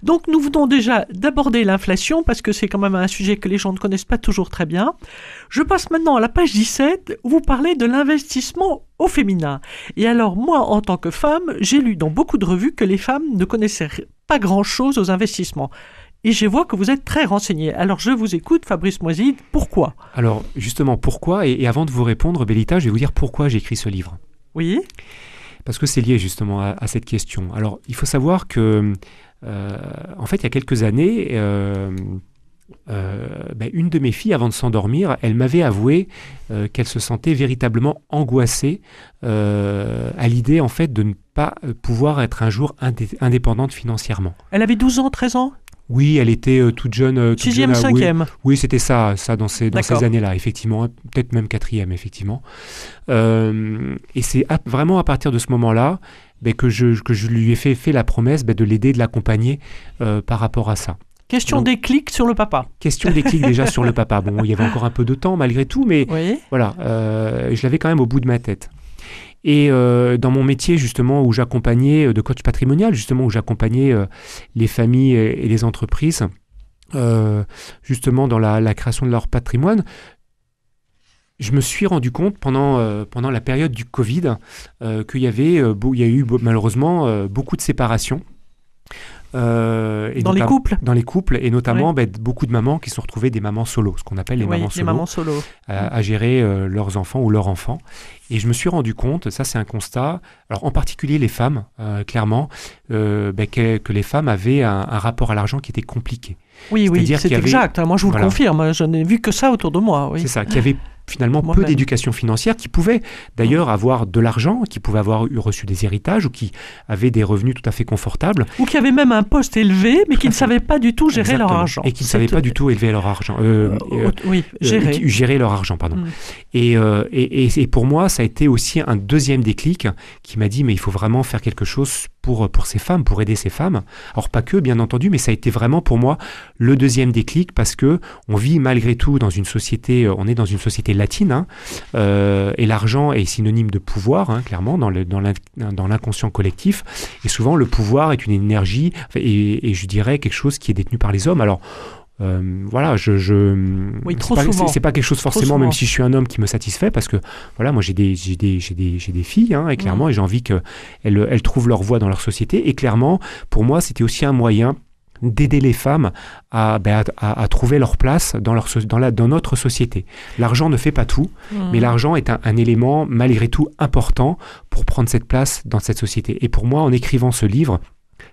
Donc nous venons déjà d'aborder l'inflation parce que c'est quand même un sujet que les gens ne connaissent pas toujours très bien. Je passe maintenant à la page 17 où vous parlez de l'investissement au féminin. Et alors moi en tant que femme, j'ai lu dans beaucoup de revues que les femmes ne connaissaient pas grand-chose aux investissements. Et je vois que vous êtes très renseigné. Alors je vous écoute, Fabrice Moiside, pourquoi? Alors justement, pourquoi? Et, et avant de vous répondre, Bellita, je vais vous dire pourquoi j'ai écrit ce livre. Oui. Parce que c'est lié justement à, à, cette question. Alors il faut savoir que, euh, en fait, il y a quelques années, euh, euh, ben, une de mes filles, avant de s'endormir, elle m'avait avoué euh, qu'elle se sentait véritablement angoissée euh, à l'idée en fait de ne pas pouvoir être un jour indé indépendante financièrement. Elle avait 12 ans, 13 ans? Oui, elle était euh, toute jeune. Euh, toute Sixième, jeune, cinquième. Oui, oui c'était ça, ça dans ces, dans ces années-là, effectivement. Peut-être même quatrième, effectivement. Euh, et c'est vraiment à partir de ce moment-là ben, que, je, que je lui ai fait, fait la promesse ben, de l'aider, de l'accompagner par rapport à ça. Question déclic sur le papa. Question déclic déjà sur le papa. Bon, il y avait encore un peu de temps malgré tout, mais oui. voilà, je l'avais quand même au bout de ma tête. Et euh, dans mon métier, justement, où j'accompagnais, euh, de coach patrimonial, justement, où j'accompagnais euh, les familles et, les entreprises, justement, dans la, la, création de leur patrimoine, je me suis rendu compte pendant, pendant la période du Covid qu'il y avait, il y a eu malheureusement beaucoup de séparations. Euh, dans les couples Dans les couples, et notamment oui. ben, beaucoup de mamans qui se sont retrouvées des mamans solo, ce qu'on appelle les, oui, mamans, les solo, mamans solo, à, à gérer euh, leurs enfants ou leurs enfants. Et je me suis rendu compte, ça c'est un constat, alors en particulier les femmes, euh, clairement, ben, que, que, les femmes avaient un, un rapport à l'argent qui était compliqué. Oui, oui, c'est exact. Moi, je vous voilà. le confirme. Je n'ai vu que ça autour de moi. Oui. C'est ça, qui avait finalement peu d'éducation financière, qui pouvaient d'ailleurs avoir de l'argent, qui pouvaient avoir eu reçu des héritages ou qui avaient des revenus tout à fait confortables. Ou qui avaient même un poste élevé, mais qui ne savaient pas du tout gérer Exactement. leur argent. Et qui ne savaient pas du tout élever leur argent. Euh, euh, oui, gérer. Euh, gérer leur argent, pardon. Mm. Et, et, et, pour moi, ça a été aussi un deuxième déclic qui m'a dit, mais il faut vraiment faire quelque chose pour, pour ces femmes, pour aider ces femmes. Alors pas que, bien entendu, mais ça a été vraiment pour moi le deuxième déclic parce que on vit malgré tout dans une société, on est dans une société latine, hein, euh, et l'argent est synonyme de pouvoir, hein, clairement, dans l'inconscient collectif. Et souvent, le pouvoir est une énergie, et, et je dirais quelque chose qui est détenu par les hommes. Alors, euh, voilà, je, je oui, trop c'est pas, pas, pas, quelque chose forcément, même si je suis un homme qui me satisfait, parce que voilà, moi j'ai des, j'ai des, j'ai des, j'ai des filles, hein, et clairement, mmh. et j'ai envie qu'elles elles trouvent leur voie dans leur société. Et clairement, pour moi, c'était aussi un moyen d'aider les femmes à, ben, à, à, trouver leur place dans, leur, dans, la, dans notre société. L'argent ne fait pas tout, mmh. mais l'argent est un, un, élément malgré tout important pour prendre cette place dans cette société. Et pour moi, en écrivant ce livre,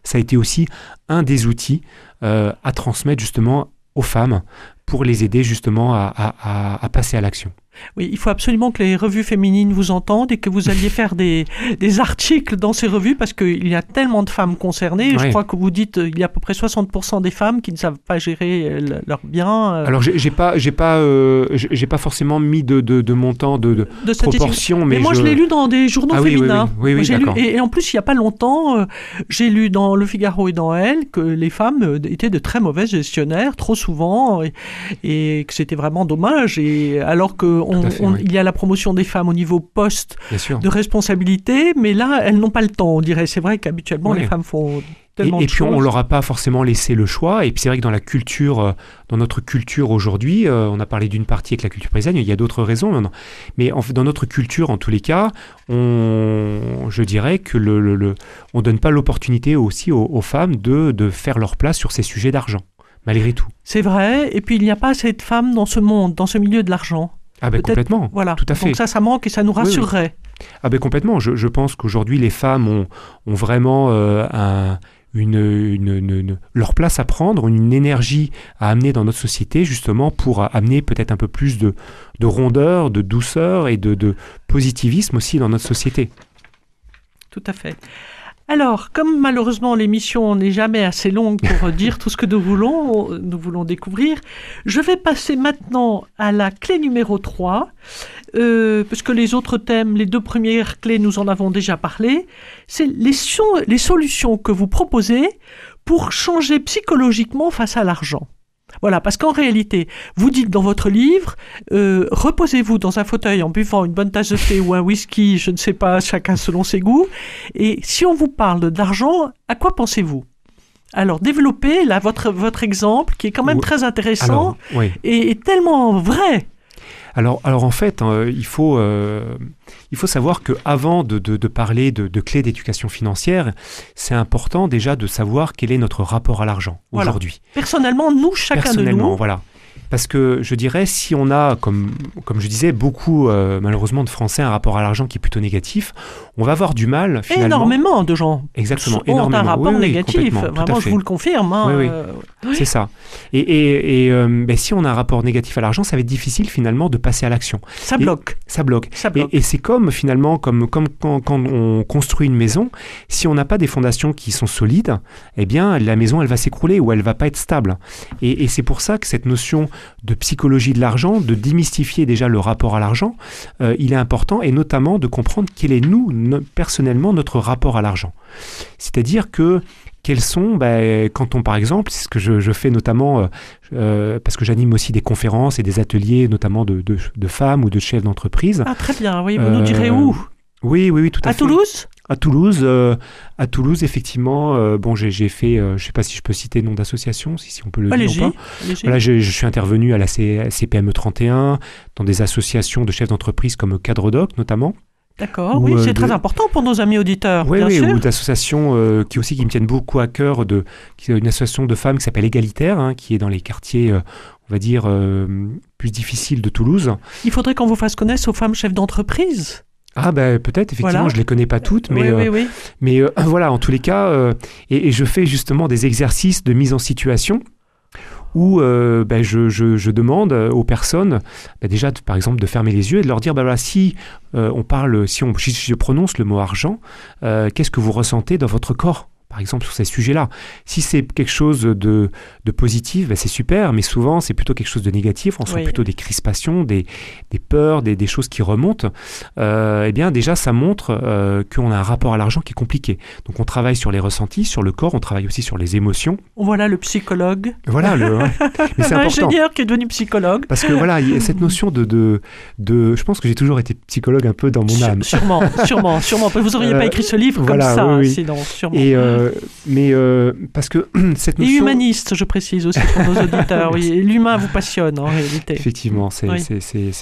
ça a été aussi un des outils euh, à transmettre justement aux femmes pour les aider justement à passer à l'action. Oui, il faut absolument que les revues féminines vous entendent et que vous alliez faire des, des articles dans ces revues parce qu'il y a tellement de femmes concernées. Oui. Je crois que vous dites qu'il y a à peu près 60% des femmes qui ne savent pas gérer leurs biens. Alors, j'ai pas, j'ai pas, euh, j'ai pas forcément mis de, de, de montant, de, de, de proportion, mais, mais moi je, je l'ai lu dans des journaux ah, féminins. Oui, oui, oui, lu, et, et, en plus, il n'y a pas longtemps, euh, j'ai lu dans Le Figaro et dans Elle que les femmes euh, étaient de très mauvaises gestionnaires, trop souvent, et, et que c'était vraiment dommage. Et alors que on, fait, on, oui. il y a la promotion des femmes au niveau poste de responsabilité, mais là, elles n'ont pas le temps, on dirait. C'est vrai qu'habituellement, oui. les femmes font et, et, puis on leur a pas forcément laissé le choix. Et puis c'est vrai que dans la culture, euh, dans notre culture aujourd'hui, euh, on a parlé d'une partie avec la culture paysanne, il y a d'autres raisons. Mais en, dans notre culture, en tous les cas, on, je dirais que le, le, le on donne pas l'opportunité aussi aux, aux, femmes de, de faire leur place sur ces sujets d'argent, malgré tout. C'est vrai. Et puis il n'y a pas assez de femmes dans ce monde, dans ce milieu de l'argent. Ah ben complètement. Voilà. Tout à fait. Donc ça, ça manque et ça nous rassurerait. Oui, oui. Ah ben complètement. Je, je pense qu'aujourd'hui, les femmes ont, ont vraiment euh, un, une, une, une, leur place à prendre, une énergie à amener dans notre société, justement pour amener peut-être un peu plus de, de, rondeur, de douceur et de, de positivisme aussi dans notre société. Tout à fait. Alors, comme malheureusement l'émission n'est jamais assez longue pour dire tout ce que nous voulons, nous voulons découvrir, je vais passer maintenant à la clé numéro 3, euh, parce que les autres thèmes, les deux premières clés, nous en avons déjà parlé. C'est les solutions que vous proposez pour changer psychologiquement face à l'argent. Voilà, parce qu'en réalité, vous dites dans votre livre, euh, reposez-vous dans un fauteuil en buvant une bonne tasse de thé ou un whisky, je ne sais pas, chacun selon ses goûts. Et si on vous parle d'argent, à quoi pensez-vous? Alors, développez là votre, votre exemple qui est quand même oui. très intéressant Alors, oui. et, et, tellement vrai. Alors, alors en fait, hein, il, faut, euh, il faut savoir qu'avant de, de, de parler de, de clés d'éducation financière, c'est important déjà de savoir quel est notre rapport à l'argent Voilà. aujourd'hui. Personnellement, nous, chacun de Personnellement, nous, voilà. Parce que je dirais, si on a, comme, comme je disais, beaucoup euh, malheureusement de Français un rapport à l'argent qui est plutôt négatif, on va avoir du mal finalement. énormément de gens Exactement, ont énormément. un rapport Oui, négatif. Vraiment, je vous le confirme. hein, Oui, euh, C'est ça. Et, et, et, euh, ben, si on a un rapport négatif à l'argent, ça va être difficile finalement de passer à l'action. ça bloque. Ça bloque. Ça Et, bloque. et c'est comme finalement, comme, comme quand, quand on construit une maison, si on n'a pas des fondations qui sont solides, eh bien la maison elle va s'écrouler ou elle va pas être stable. Et, et c'est pour ça que cette notion de psychologie de l'argent, de démystifier déjà le rapport à l'argent, euh, il est important et notamment de comprendre quel est nous no- personnellement notre rapport à l'argent. C'est-à-dire que quels sont, ben, quand on par exemple, c'est ce que je, je fais notamment euh, euh, parce que j'anime aussi des conférences et des ateliers notamment de, de- de femmes ou de chefs d'entreprise. Ah, très bien, oui, vous nous Euh, direz où? Oui, oui, oui, tout à, À fait. Toulouse? À Toulouse, euh, à Toulouse, effectivement. euh, bon, j'ai fait, euh, je sais pas si je peux citer le nom d'association, si, si on peut le dire ou pas. Voilà, je, je suis intervenu à la C- CPME 31, dans des associations de chefs d'entreprise comme Cadredoc notamment. D'accord, ou, oui, euh, c'est de- très important pour nos amis auditeurs, Oui, bien oui, sûr. ou d'associations euh, qui aussi qui me tiennent beaucoup à cœur, de, qui est une association de femmes qui s'appelle Égalitaire, hein, qui est dans les quartiers, euh, on va dire, euh, plus difficiles de Toulouse. Il faudrait qu'on vous fasse connaître aux femmes chefs d'entreprise. Ah ben peut-être, effectivement, Voilà. je les connais pas toutes, mais oui, euh, oui, oui. Mais euh, voilà, en tous les cas, euh, et, et je fais justement des exercices de mise en situation où euh, ben, je, demande aux personnes, ben, déjà par exemple, de fermer les yeux et de leur dire, ben, si euh, on parle, si, on, si je prononce le mot argent, euh, qu'est-ce que vous ressentez dans votre corps? Par exemple, sur ces sujets-là. Si c'est quelque chose de, de positif, ben, c'est super, mais souvent, c'est plutôt quelque chose de négatif. On sent Oui. plutôt des crispations, des, des peurs, des, des choses qui remontent. Euh, eh bien, déjà, ça montre euh, qu'on a un rapport à l'argent qui est compliqué. Donc, on travaille sur les ressentis, sur le corps, on travaille aussi sur les émotions. Voilà le psychologue. Voilà, le, ouais. mais c'est. L'ingénieur qui est devenu psychologue. Parce que voilà, il y a cette notion de, de, de- Je pense que j'ai toujours été psychologue un peu dans mon âme. Sûrement, sûrement, sûrement. Vous auriez Euh, pas écrit ce livre voilà, comme ça, oui, oui. sinon, sûrement. Et, euh, mais euh, parce que cette Et notion. humaniste, je précise aussi pour nos auditeurs. oui. Et L'humain vous passionne en réalité. Effectivement, c'est Oui.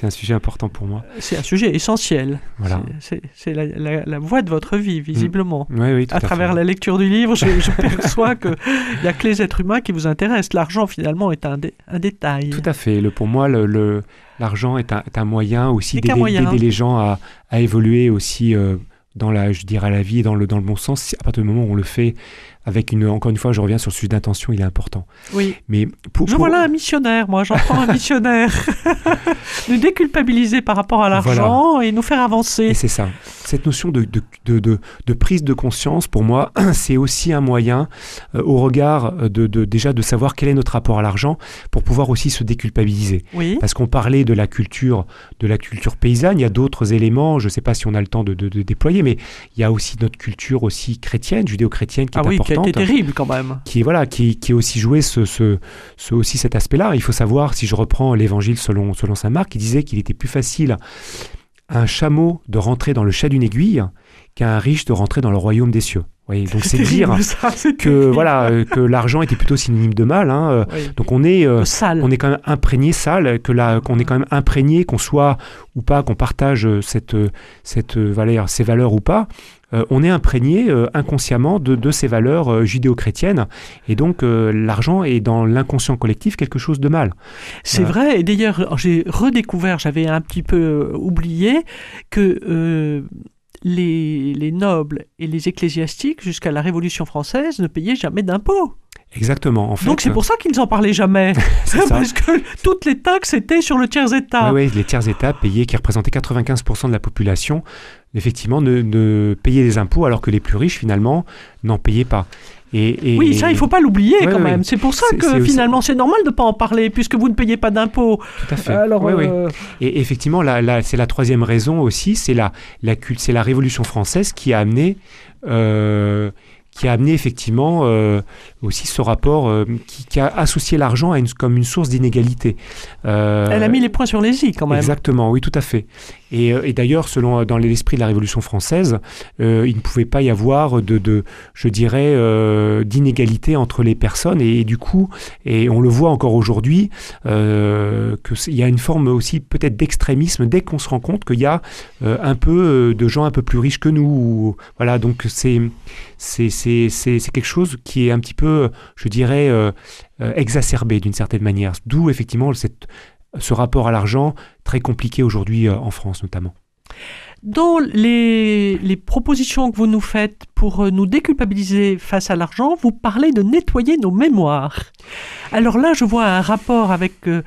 un sujet important pour moi. C'est un sujet essentiel. Voilà. C'est- la, la- la voie de votre vie, visiblement. Oui, oui, tout à, À travers fait. la lecture du livre, je, je perçois qu'il n'y a que les êtres humains qui vous intéressent. L'argent, finalement, est un, dé- un détail. Tout à fait. Le, pour moi, le- le- l'argent est, un, est un moyen aussi Et d'aider les gens à, à évoluer aussi euh, dans la, je dirais, la vie, dans le, dans le bon sens. À partir du moment où on le fait avec une, encore une fois, je reviens sur le sujet d'intention, il est important. Oui. Mais pour, Je pour- voilà un missionnaire, moi, j'entends un missionnaire. nous déculpabiliser par rapport à l'argent et nous faire avancer. Et c'est ça. Cette notion de, de, de, de- prise de conscience, pour moi, c'est aussi un moyen, euh, au regard de, de- déjà de savoir quel est notre rapport à l'argent, pour pouvoir aussi se déculpabiliser. Oui. Parce qu'on parlait de la culture, de la culture paysanne, il y a d'autres éléments, je ne sais pas si on a le temps de, déployer, mais il y a aussi notre culture aussi chrétienne, judéo-chrétienne, qui Ah est oui, qui importante. été terrible quand même. qui voilà qui, qui aussi joué ce, ce, ce- aussi cet aspect-là. Il faut savoir, si je reprends l'évangile selon, selon saint Marc, il disait qu'il était plus facile à un chameau de rentrer dans le chat d'une aiguille qu'à un riche de rentrer dans le royaume des cieux. Oui, donc c'est dire ça, que voilà euh, que l'argent était plutôt synonyme de mal. hein, euh, Oui. donc on est euh, Le sale. on est quand même imprégné sale, que la, qu'on est quand même imprégné, qu'on soit ou pas, qu'on partage cette, cette valeur, ces valeurs ou pas, euh, on est imprégné euh, inconsciemment de, de ces valeurs euh, judéo-chrétiennes. Et donc l'argent est dans l'inconscient collectif quelque chose de mal. C'est vrai, et d'ailleurs, j'ai redécouvert, j'avais un petit peu oublié, que les, les nobles et les ecclésiastiques, jusqu'à la Révolution française, ne payaient jamais d'impôts. Exactement. En fait, Donc c'est pour ça qu'ils en parlaient jamais. Parce que toutes les taxes étaient sur le tiers-état. Ouais, les tiers États payés, qui représentaient 95% de la population, effectivement, ne, ne payaient des impôts, alors que les plus riches, finalement, n'en payaient pas. Et, et- Oui, ça, il faut pas l'oublier Ouais, quand ouais. même. C'est pour ça que finalement, c'est normal de ne pas en parler, puisque vous ne payez pas d'impôts. Tout à fait. Alors, Ouais, euh, Et effectivement, la- c'est la troisième raison aussi, c'est la, la, c'est la Révolution française qui a amené, euh, qui a amené effectivement euh, aussi ce rapport, euh, qui, qui a associé l'argent à une, comme une source d'inégalité. Euh, elle a mis les points sur les i quand même. Exactement, oui, tout à fait. Et, euh, et d'ailleurs, selon dans l'esprit de la Révolution française, euh, il ne pouvait pas y avoir de, je dirais, euh, d'inégalité entre les personnes. Et, du coup, et on le voit encore aujourd'hui, euh, qu'il y a une forme aussi peut-être d'extrémisme dès qu'on se rend compte qu'il y a euh, un peu de gens un peu plus riches que nous. Ou, voilà, donc c'est c'est quelque chose qui est un petit peu, je dirais, euh, euh, exacerbé d'une certaine manière. D'où effectivement cette, ce rapport à l'argent très compliqué aujourd'hui euh, en France notamment. Dans les, les, propositions que vous nous faites pour euh, nous déculpabiliser face à l'argent, vous parlez de nettoyer nos mémoires. Alors là, je vois un rapport avec euh,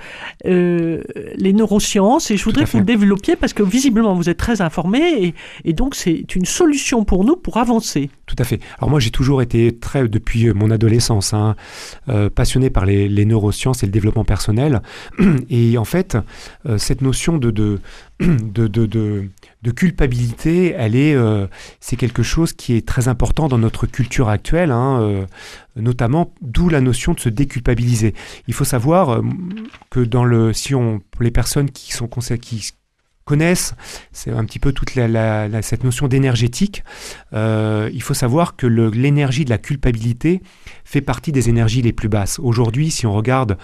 euh, les neurosciences et je voudrais que vous le développiez parce que visiblement vous êtes très informé et, et donc c'est une solution pour nous pour avancer. Tout à fait. Alors moi j'ai toujours été très, depuis mon adolescence, hein, euh, passionné par les, les, neurosciences et le développement personnel. Et en fait, cette notion de, de, de, de, de culpabilité, elle est, euh, c'est quelque chose qui est très important dans notre culture actuelle, hein, euh, notamment d'où la notion de se déculpabiliser. Il faut savoir euh, que dans le, si on, pour les personnes qui sont qui connaissent, c'est un petit peu toute la, la, cette notion d'énergétique. Il faut savoir que l'énergie de la culpabilité fait partie des énergies les plus basses. Aujourd'hui, si on regarde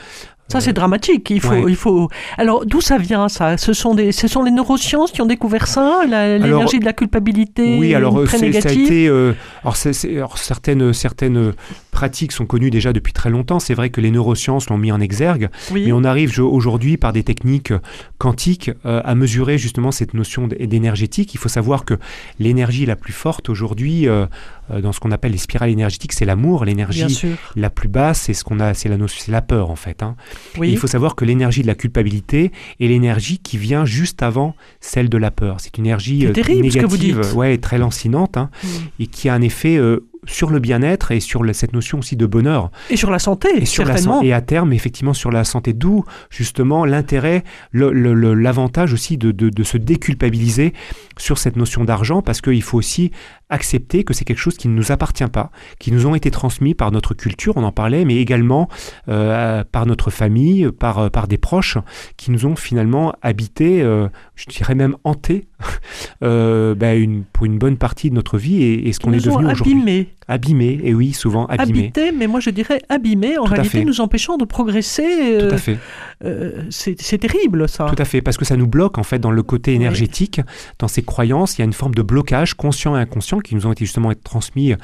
ça, c'est dramatique. Il faut, ouais. il faut. Alors, d'où ça vient, ça? Ce sont des, ce sont les neurosciences qui ont découvert ça, l'énergie de la culpabilité. Oui, alors très négative. ça a été. Euh, alors, c est, c est, alors, certaines, certaines pratiques sont connues déjà depuis très longtemps. C'est vrai que les neurosciences l'ont mis en exergue, oui. mais on arrive aujourd'hui par des techniques quantiques euh, à mesurer justement cette notion d'énergétique. Il faut savoir que l'énergie la plus forte aujourd'hui, euh, dans ce qu'on appelle les spirales énergétiques, c'est l'amour. L'énergie la plus basse, c'est ce qu'on a, c'est la, c'est la peur en fait. Hein. Oui. Il faut savoir que l'énergie de la culpabilité est l'énergie qui vient juste avant celle de la peur. C'est une énergie euh, terrible, négative, ouais, très lancinante, hein, mmh. et qui a un effet euh, sur le bien-être et sur cette notion aussi de bonheur. Et sur la santé, et sur certainement. La, et à terme, effectivement, sur la santé. D'où, justement, l'intérêt, l'avantage aussi de, de, de, se déculpabiliser sur cette notion d'argent, parce qu'il faut aussi accepter que c'est quelque chose qui ne nous appartient pas, qui nous ont été transmis par notre culture, on en parlait, mais également euh, par notre famille, par, par des proches, qui nous ont finalement habité, euh, je dirais même hanté, euh, bah une, pour une bonne partie de notre vie et, et ce qu'on est devenu aujourd'hui. Abîmé, et oui, souvent abîmé. Habité, mais moi je dirais abîmé, en Tout réalité nous empêchant de progresser. Tout à fait. Euh, c'est terrible ça. Tout à fait, parce que ça nous bloque en fait dans le côté énergétique, oui. dans ces croyances, il y a une forme de blocage conscient et inconscient qui nous ont été justement transmis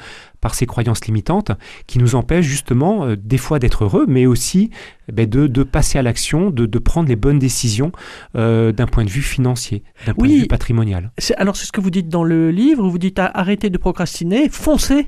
par ces croyances limitantes, qui nous empêchent justement euh, des fois d'être heureux, mais aussi ben, de, de, passer à l'action, de, de, prendre les bonnes décisions euh, d'un point de vue financier, d'un point de vue patrimonial. Alors c'est ce que vous dites dans le livre, vous dites arrêtez de procrastiner, foncez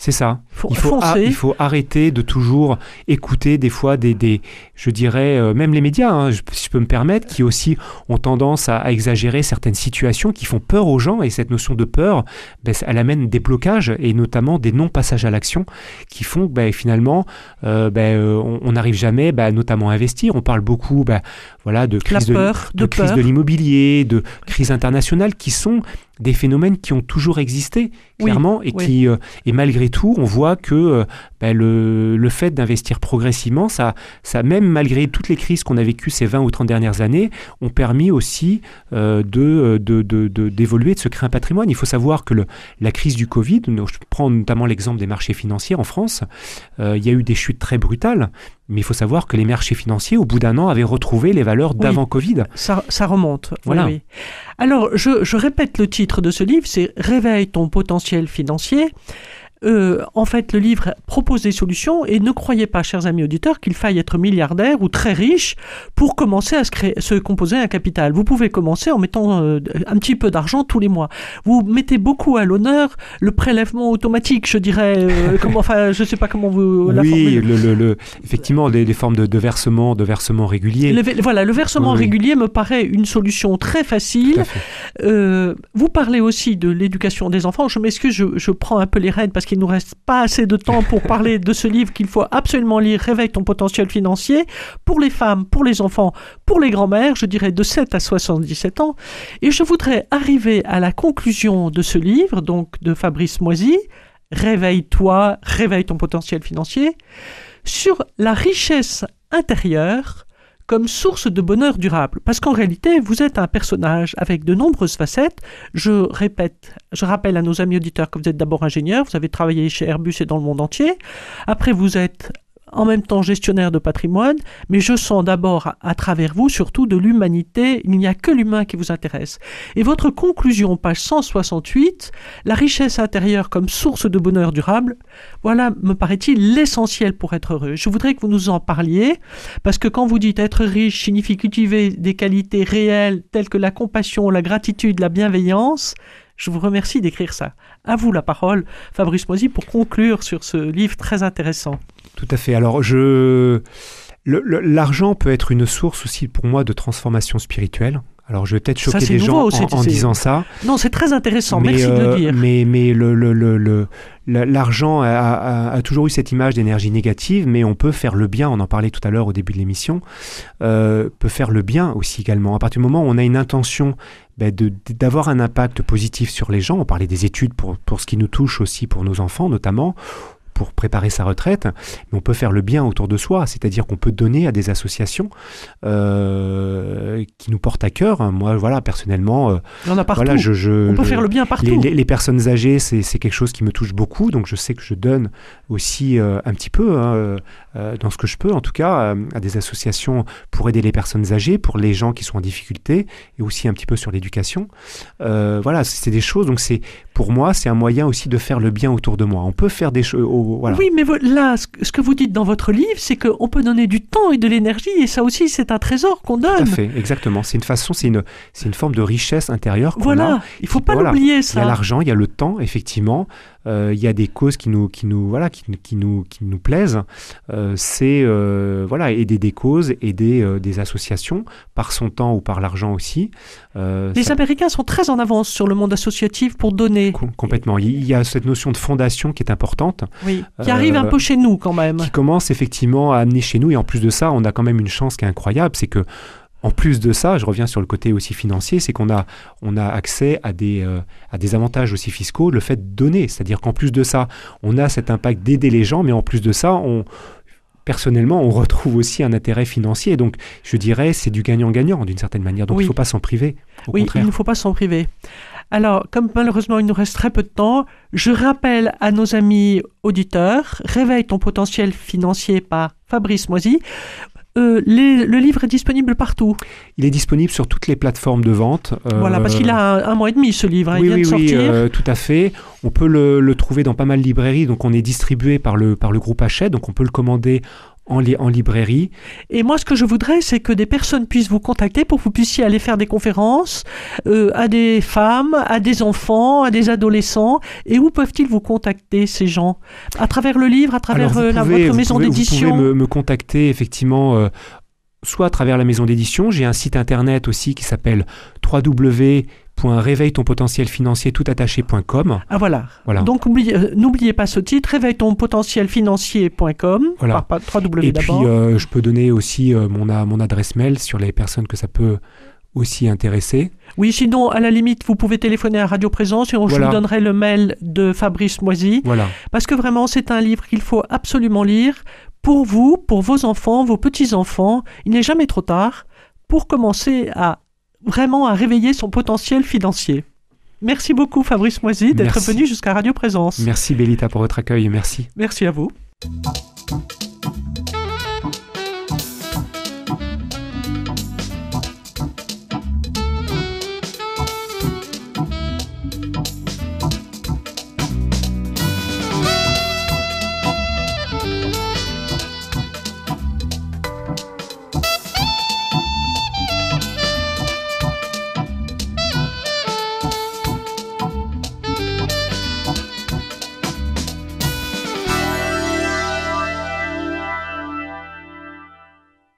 c'est ça. Faut il, faut il faut arrêter de toujours écouter des fois des, des je dirais, euh, même les médias, hein, je, si je peux me permettre, qui aussi ont tendance à, à, exagérer certaines situations qui font peur aux gens. Et cette notion de peur, ben, elle amène des blocages et notamment des non-passages à l'action qui font que ben, finalement, euh, ben, on n'arrive jamais notamment à investir. On parle beaucoup voilà, de crise peur, de, de, de, crise de l'immobilier, de crise internationale qui sont des phénomènes qui ont toujours existé, clairement, oui, et oui. qui, euh, et malgré tout, on voit que euh, ben, le, le, fait d'investir progressivement, ça, ça, même malgré toutes les crises qu'on a vécues ces 20 ou 30 dernières années, ont permis aussi euh, de, de, de, d'évoluer, de, se créer un patrimoine. Il faut savoir que le, la crise du Covid, je prends notamment l'exemple des marchés financiers en France, euh, il y a eu des chutes très brutales, mais il faut savoir que les marchés financiers, au bout d'un an, avaient retrouvé les valeurs d'avant Covid. Ça, ça remonte. Voilà. Oui, oui. Alors, je, je, répète le titre de ce livre, c'est Réveille ton potentiel financier. Euh, en fait, le livre propose des solutions et ne croyez pas, chers amis auditeurs, qu'il faille être milliardaire ou très riche pour commencer à se, créer, se composer un capital. Vous pouvez commencer en mettant euh, un petit peu d'argent tous les mois. Vous mettez beaucoup à l'honneur le prélèvement automatique, je dirais. Euh, comment, enfin, je sais pas comment vous la Oui, le, le, le, effectivement, des, des formes de, de, versement, de versement régulier. Le, voilà, le versement oui, régulier me paraît une solution très facile. Euh, vous parlez aussi de l'éducation des enfants. Je m'excuse, je, je prends un peu les rênes parce qu'il nous reste pas assez de temps pour parler de ce livre qu'il faut absolument lire, Réveille ton potentiel financier, pour les femmes, pour les enfants, pour les grands-mères, je dirais de 7 à 77 ans. Et je voudrais arriver à la conclusion de ce livre, donc de Fabrice Moisy, Réveille-toi, réveille ton potentiel financier, sur la richesse intérieure comme source de bonheur durable. Parce qu'en réalité, vous êtes un personnage avec de nombreuses facettes. Je répète, je rappelle à nos amis auditeurs que vous êtes d'abord ingénieur, vous avez travaillé chez Airbus et dans le monde entier. Après, vous êtes en même temps gestionnaire de patrimoine, mais je sens d'abord à travers vous surtout de l'humanité, il n'y a que l'humain qui vous intéresse. Et votre conclusion, page 168, la richesse intérieure comme source de bonheur durable, voilà, me paraît-il, l'essentiel pour être heureux. Je voudrais que vous nous en parliez, parce que quand vous dites être riche signifie cultiver des qualités réelles telles que la compassion, la gratitude, la bienveillance, je vous remercie d'écrire ça. À vous la parole, Fabrice Moisy, pour conclure sur ce livre très intéressant. Tout à fait. Alors, je. L'argent peut être une source aussi pour moi de transformation spirituelle. Alors je vais peut-être choquer des gens en, disant ça. Non, c'est très intéressant, merci de le euh, dire. Mais, mais l'argent a, toujours eu cette image d'énergie négative, mais on peut faire le bien, on en parlait tout à l'heure au début de l'émission, euh, peut faire le bien aussi également. À partir du moment où on a une intention ben, d'avoir un impact positif sur les gens, on parlait des études pour, pour ce qui nous touche aussi pour nos enfants notamment, pour préparer sa retraite, mais on peut faire le bien autour de soi, c'est-à-dire qu'on peut donner à des associations euh, qui nous portent à cœur. Moi, voilà, personnellement, euh, on a partout. Voilà, je, on peut faire le bien partout. Les, personnes âgées, c'est quelque chose qui me touche beaucoup, donc je sais que je donne aussi euh, un petit peu, hein, dans ce que je peux, en tout cas, à des associations pour aider les personnes âgées, pour les gens qui sont en difficulté, et aussi un petit peu sur l'éducation. voilà, c'est des choses. Donc c'est pour moi, c'est un moyen aussi de faire le bien autour de moi. On peut faire des choses oui, mais là, ce que vous dites dans votre livre, c'est qu'on peut donner du temps et de l'énergie, et ça aussi, c'est un trésor qu'on donne. Tout à fait, exactement. C'est une façon, c'est une, c'est une forme de richesse intérieure. Voilà, a. il faut pas l'oublier ça. Il y a l'argent, il y a le temps, effectivement. Euh, il y a des causes qui nous, qui nous, voilà, qui, qui nous, qui nous plaisent. Euh, c'est voilà voilà, aider des causes, aider euh, des associations par son temps ou par l'argent aussi. Les Américains sont très en avance sur le monde associatif pour donner. complètement. Il y a cette notion de fondation qui est importante. Oui, qui arrive un peu chez nous quand même. Qui commence effectivement à amener chez nous. Et en plus de ça, on a quand même une chance qui est incroyable, c'est que en plus de ça, je reviens sur le côté aussi financier, c'est qu'on a, on a accès à des, euh, à des avantages aussi fiscaux, le fait de donner. C'est-à-dire qu'en plus de ça, on a cet impact d'aider les gens, mais en plus de ça, on, personnellement, on retrouve aussi un intérêt financier. Donc, je dirais, c'est du gagnant-gagnant d'une certaine manière. Donc, il ne faut pas s'en priver. oui, il ne faut pas s'en priver. Alors, comme malheureusement il nous reste très peu de temps, je rappelle à nos amis auditeurs, Réveille ton potentiel financier par Fabrice Moisy. Euh, le livre est disponible partout. Il est disponible sur toutes les plateformes de vente. voilà, parce qu'il a un, mois et demi ce livre, hein, oui, il vient oui, de sortir. Oui, tout à fait. On peut le, le, trouver dans pas mal de librairies, donc on est distribué par le, par le groupe Hachette, donc on peut le commander en, en, librairie. Et moi, ce que je voudrais, c'est que des personnes puissent vous contacter pour que vous puissiez aller faire des conférences euh, à des femmes, à des enfants, à des adolescents. Et où peuvent-ils vous contacter, ces gens? À travers le livre, à travers euh, la, votre maison d'édition Vous pouvez me, contacter, effectivement. Euh, soit à travers la maison d'édition, j'ai un site internet aussi qui s'appelle www réveille ton potentiel financier tout attaché.com. Ah voilà. voilà. Donc euh, n'oubliez pas ce titre, réveille ton potentiel financier.com. Voilà. Et puis euh, je peux donner aussi euh, mon, mon adresse mail sur les personnes que ça peut aussi intéresser. Oui, sinon, à la limite, vous pouvez téléphoner à Radio Présence et je vous donnerai le mail de Fabrice Moisy. Voilà. Parce que vraiment, c'est un livre qu'il faut absolument lire pour vous, pour vos enfants, vos petits-enfants. Il n'est jamais trop tard pour commencer à vraiment à réveiller son potentiel financier. Merci beaucoup Fabrice Moisy d'être venu jusqu'à Radio Présence. Merci Bélita pour votre accueil, merci. Merci à vous.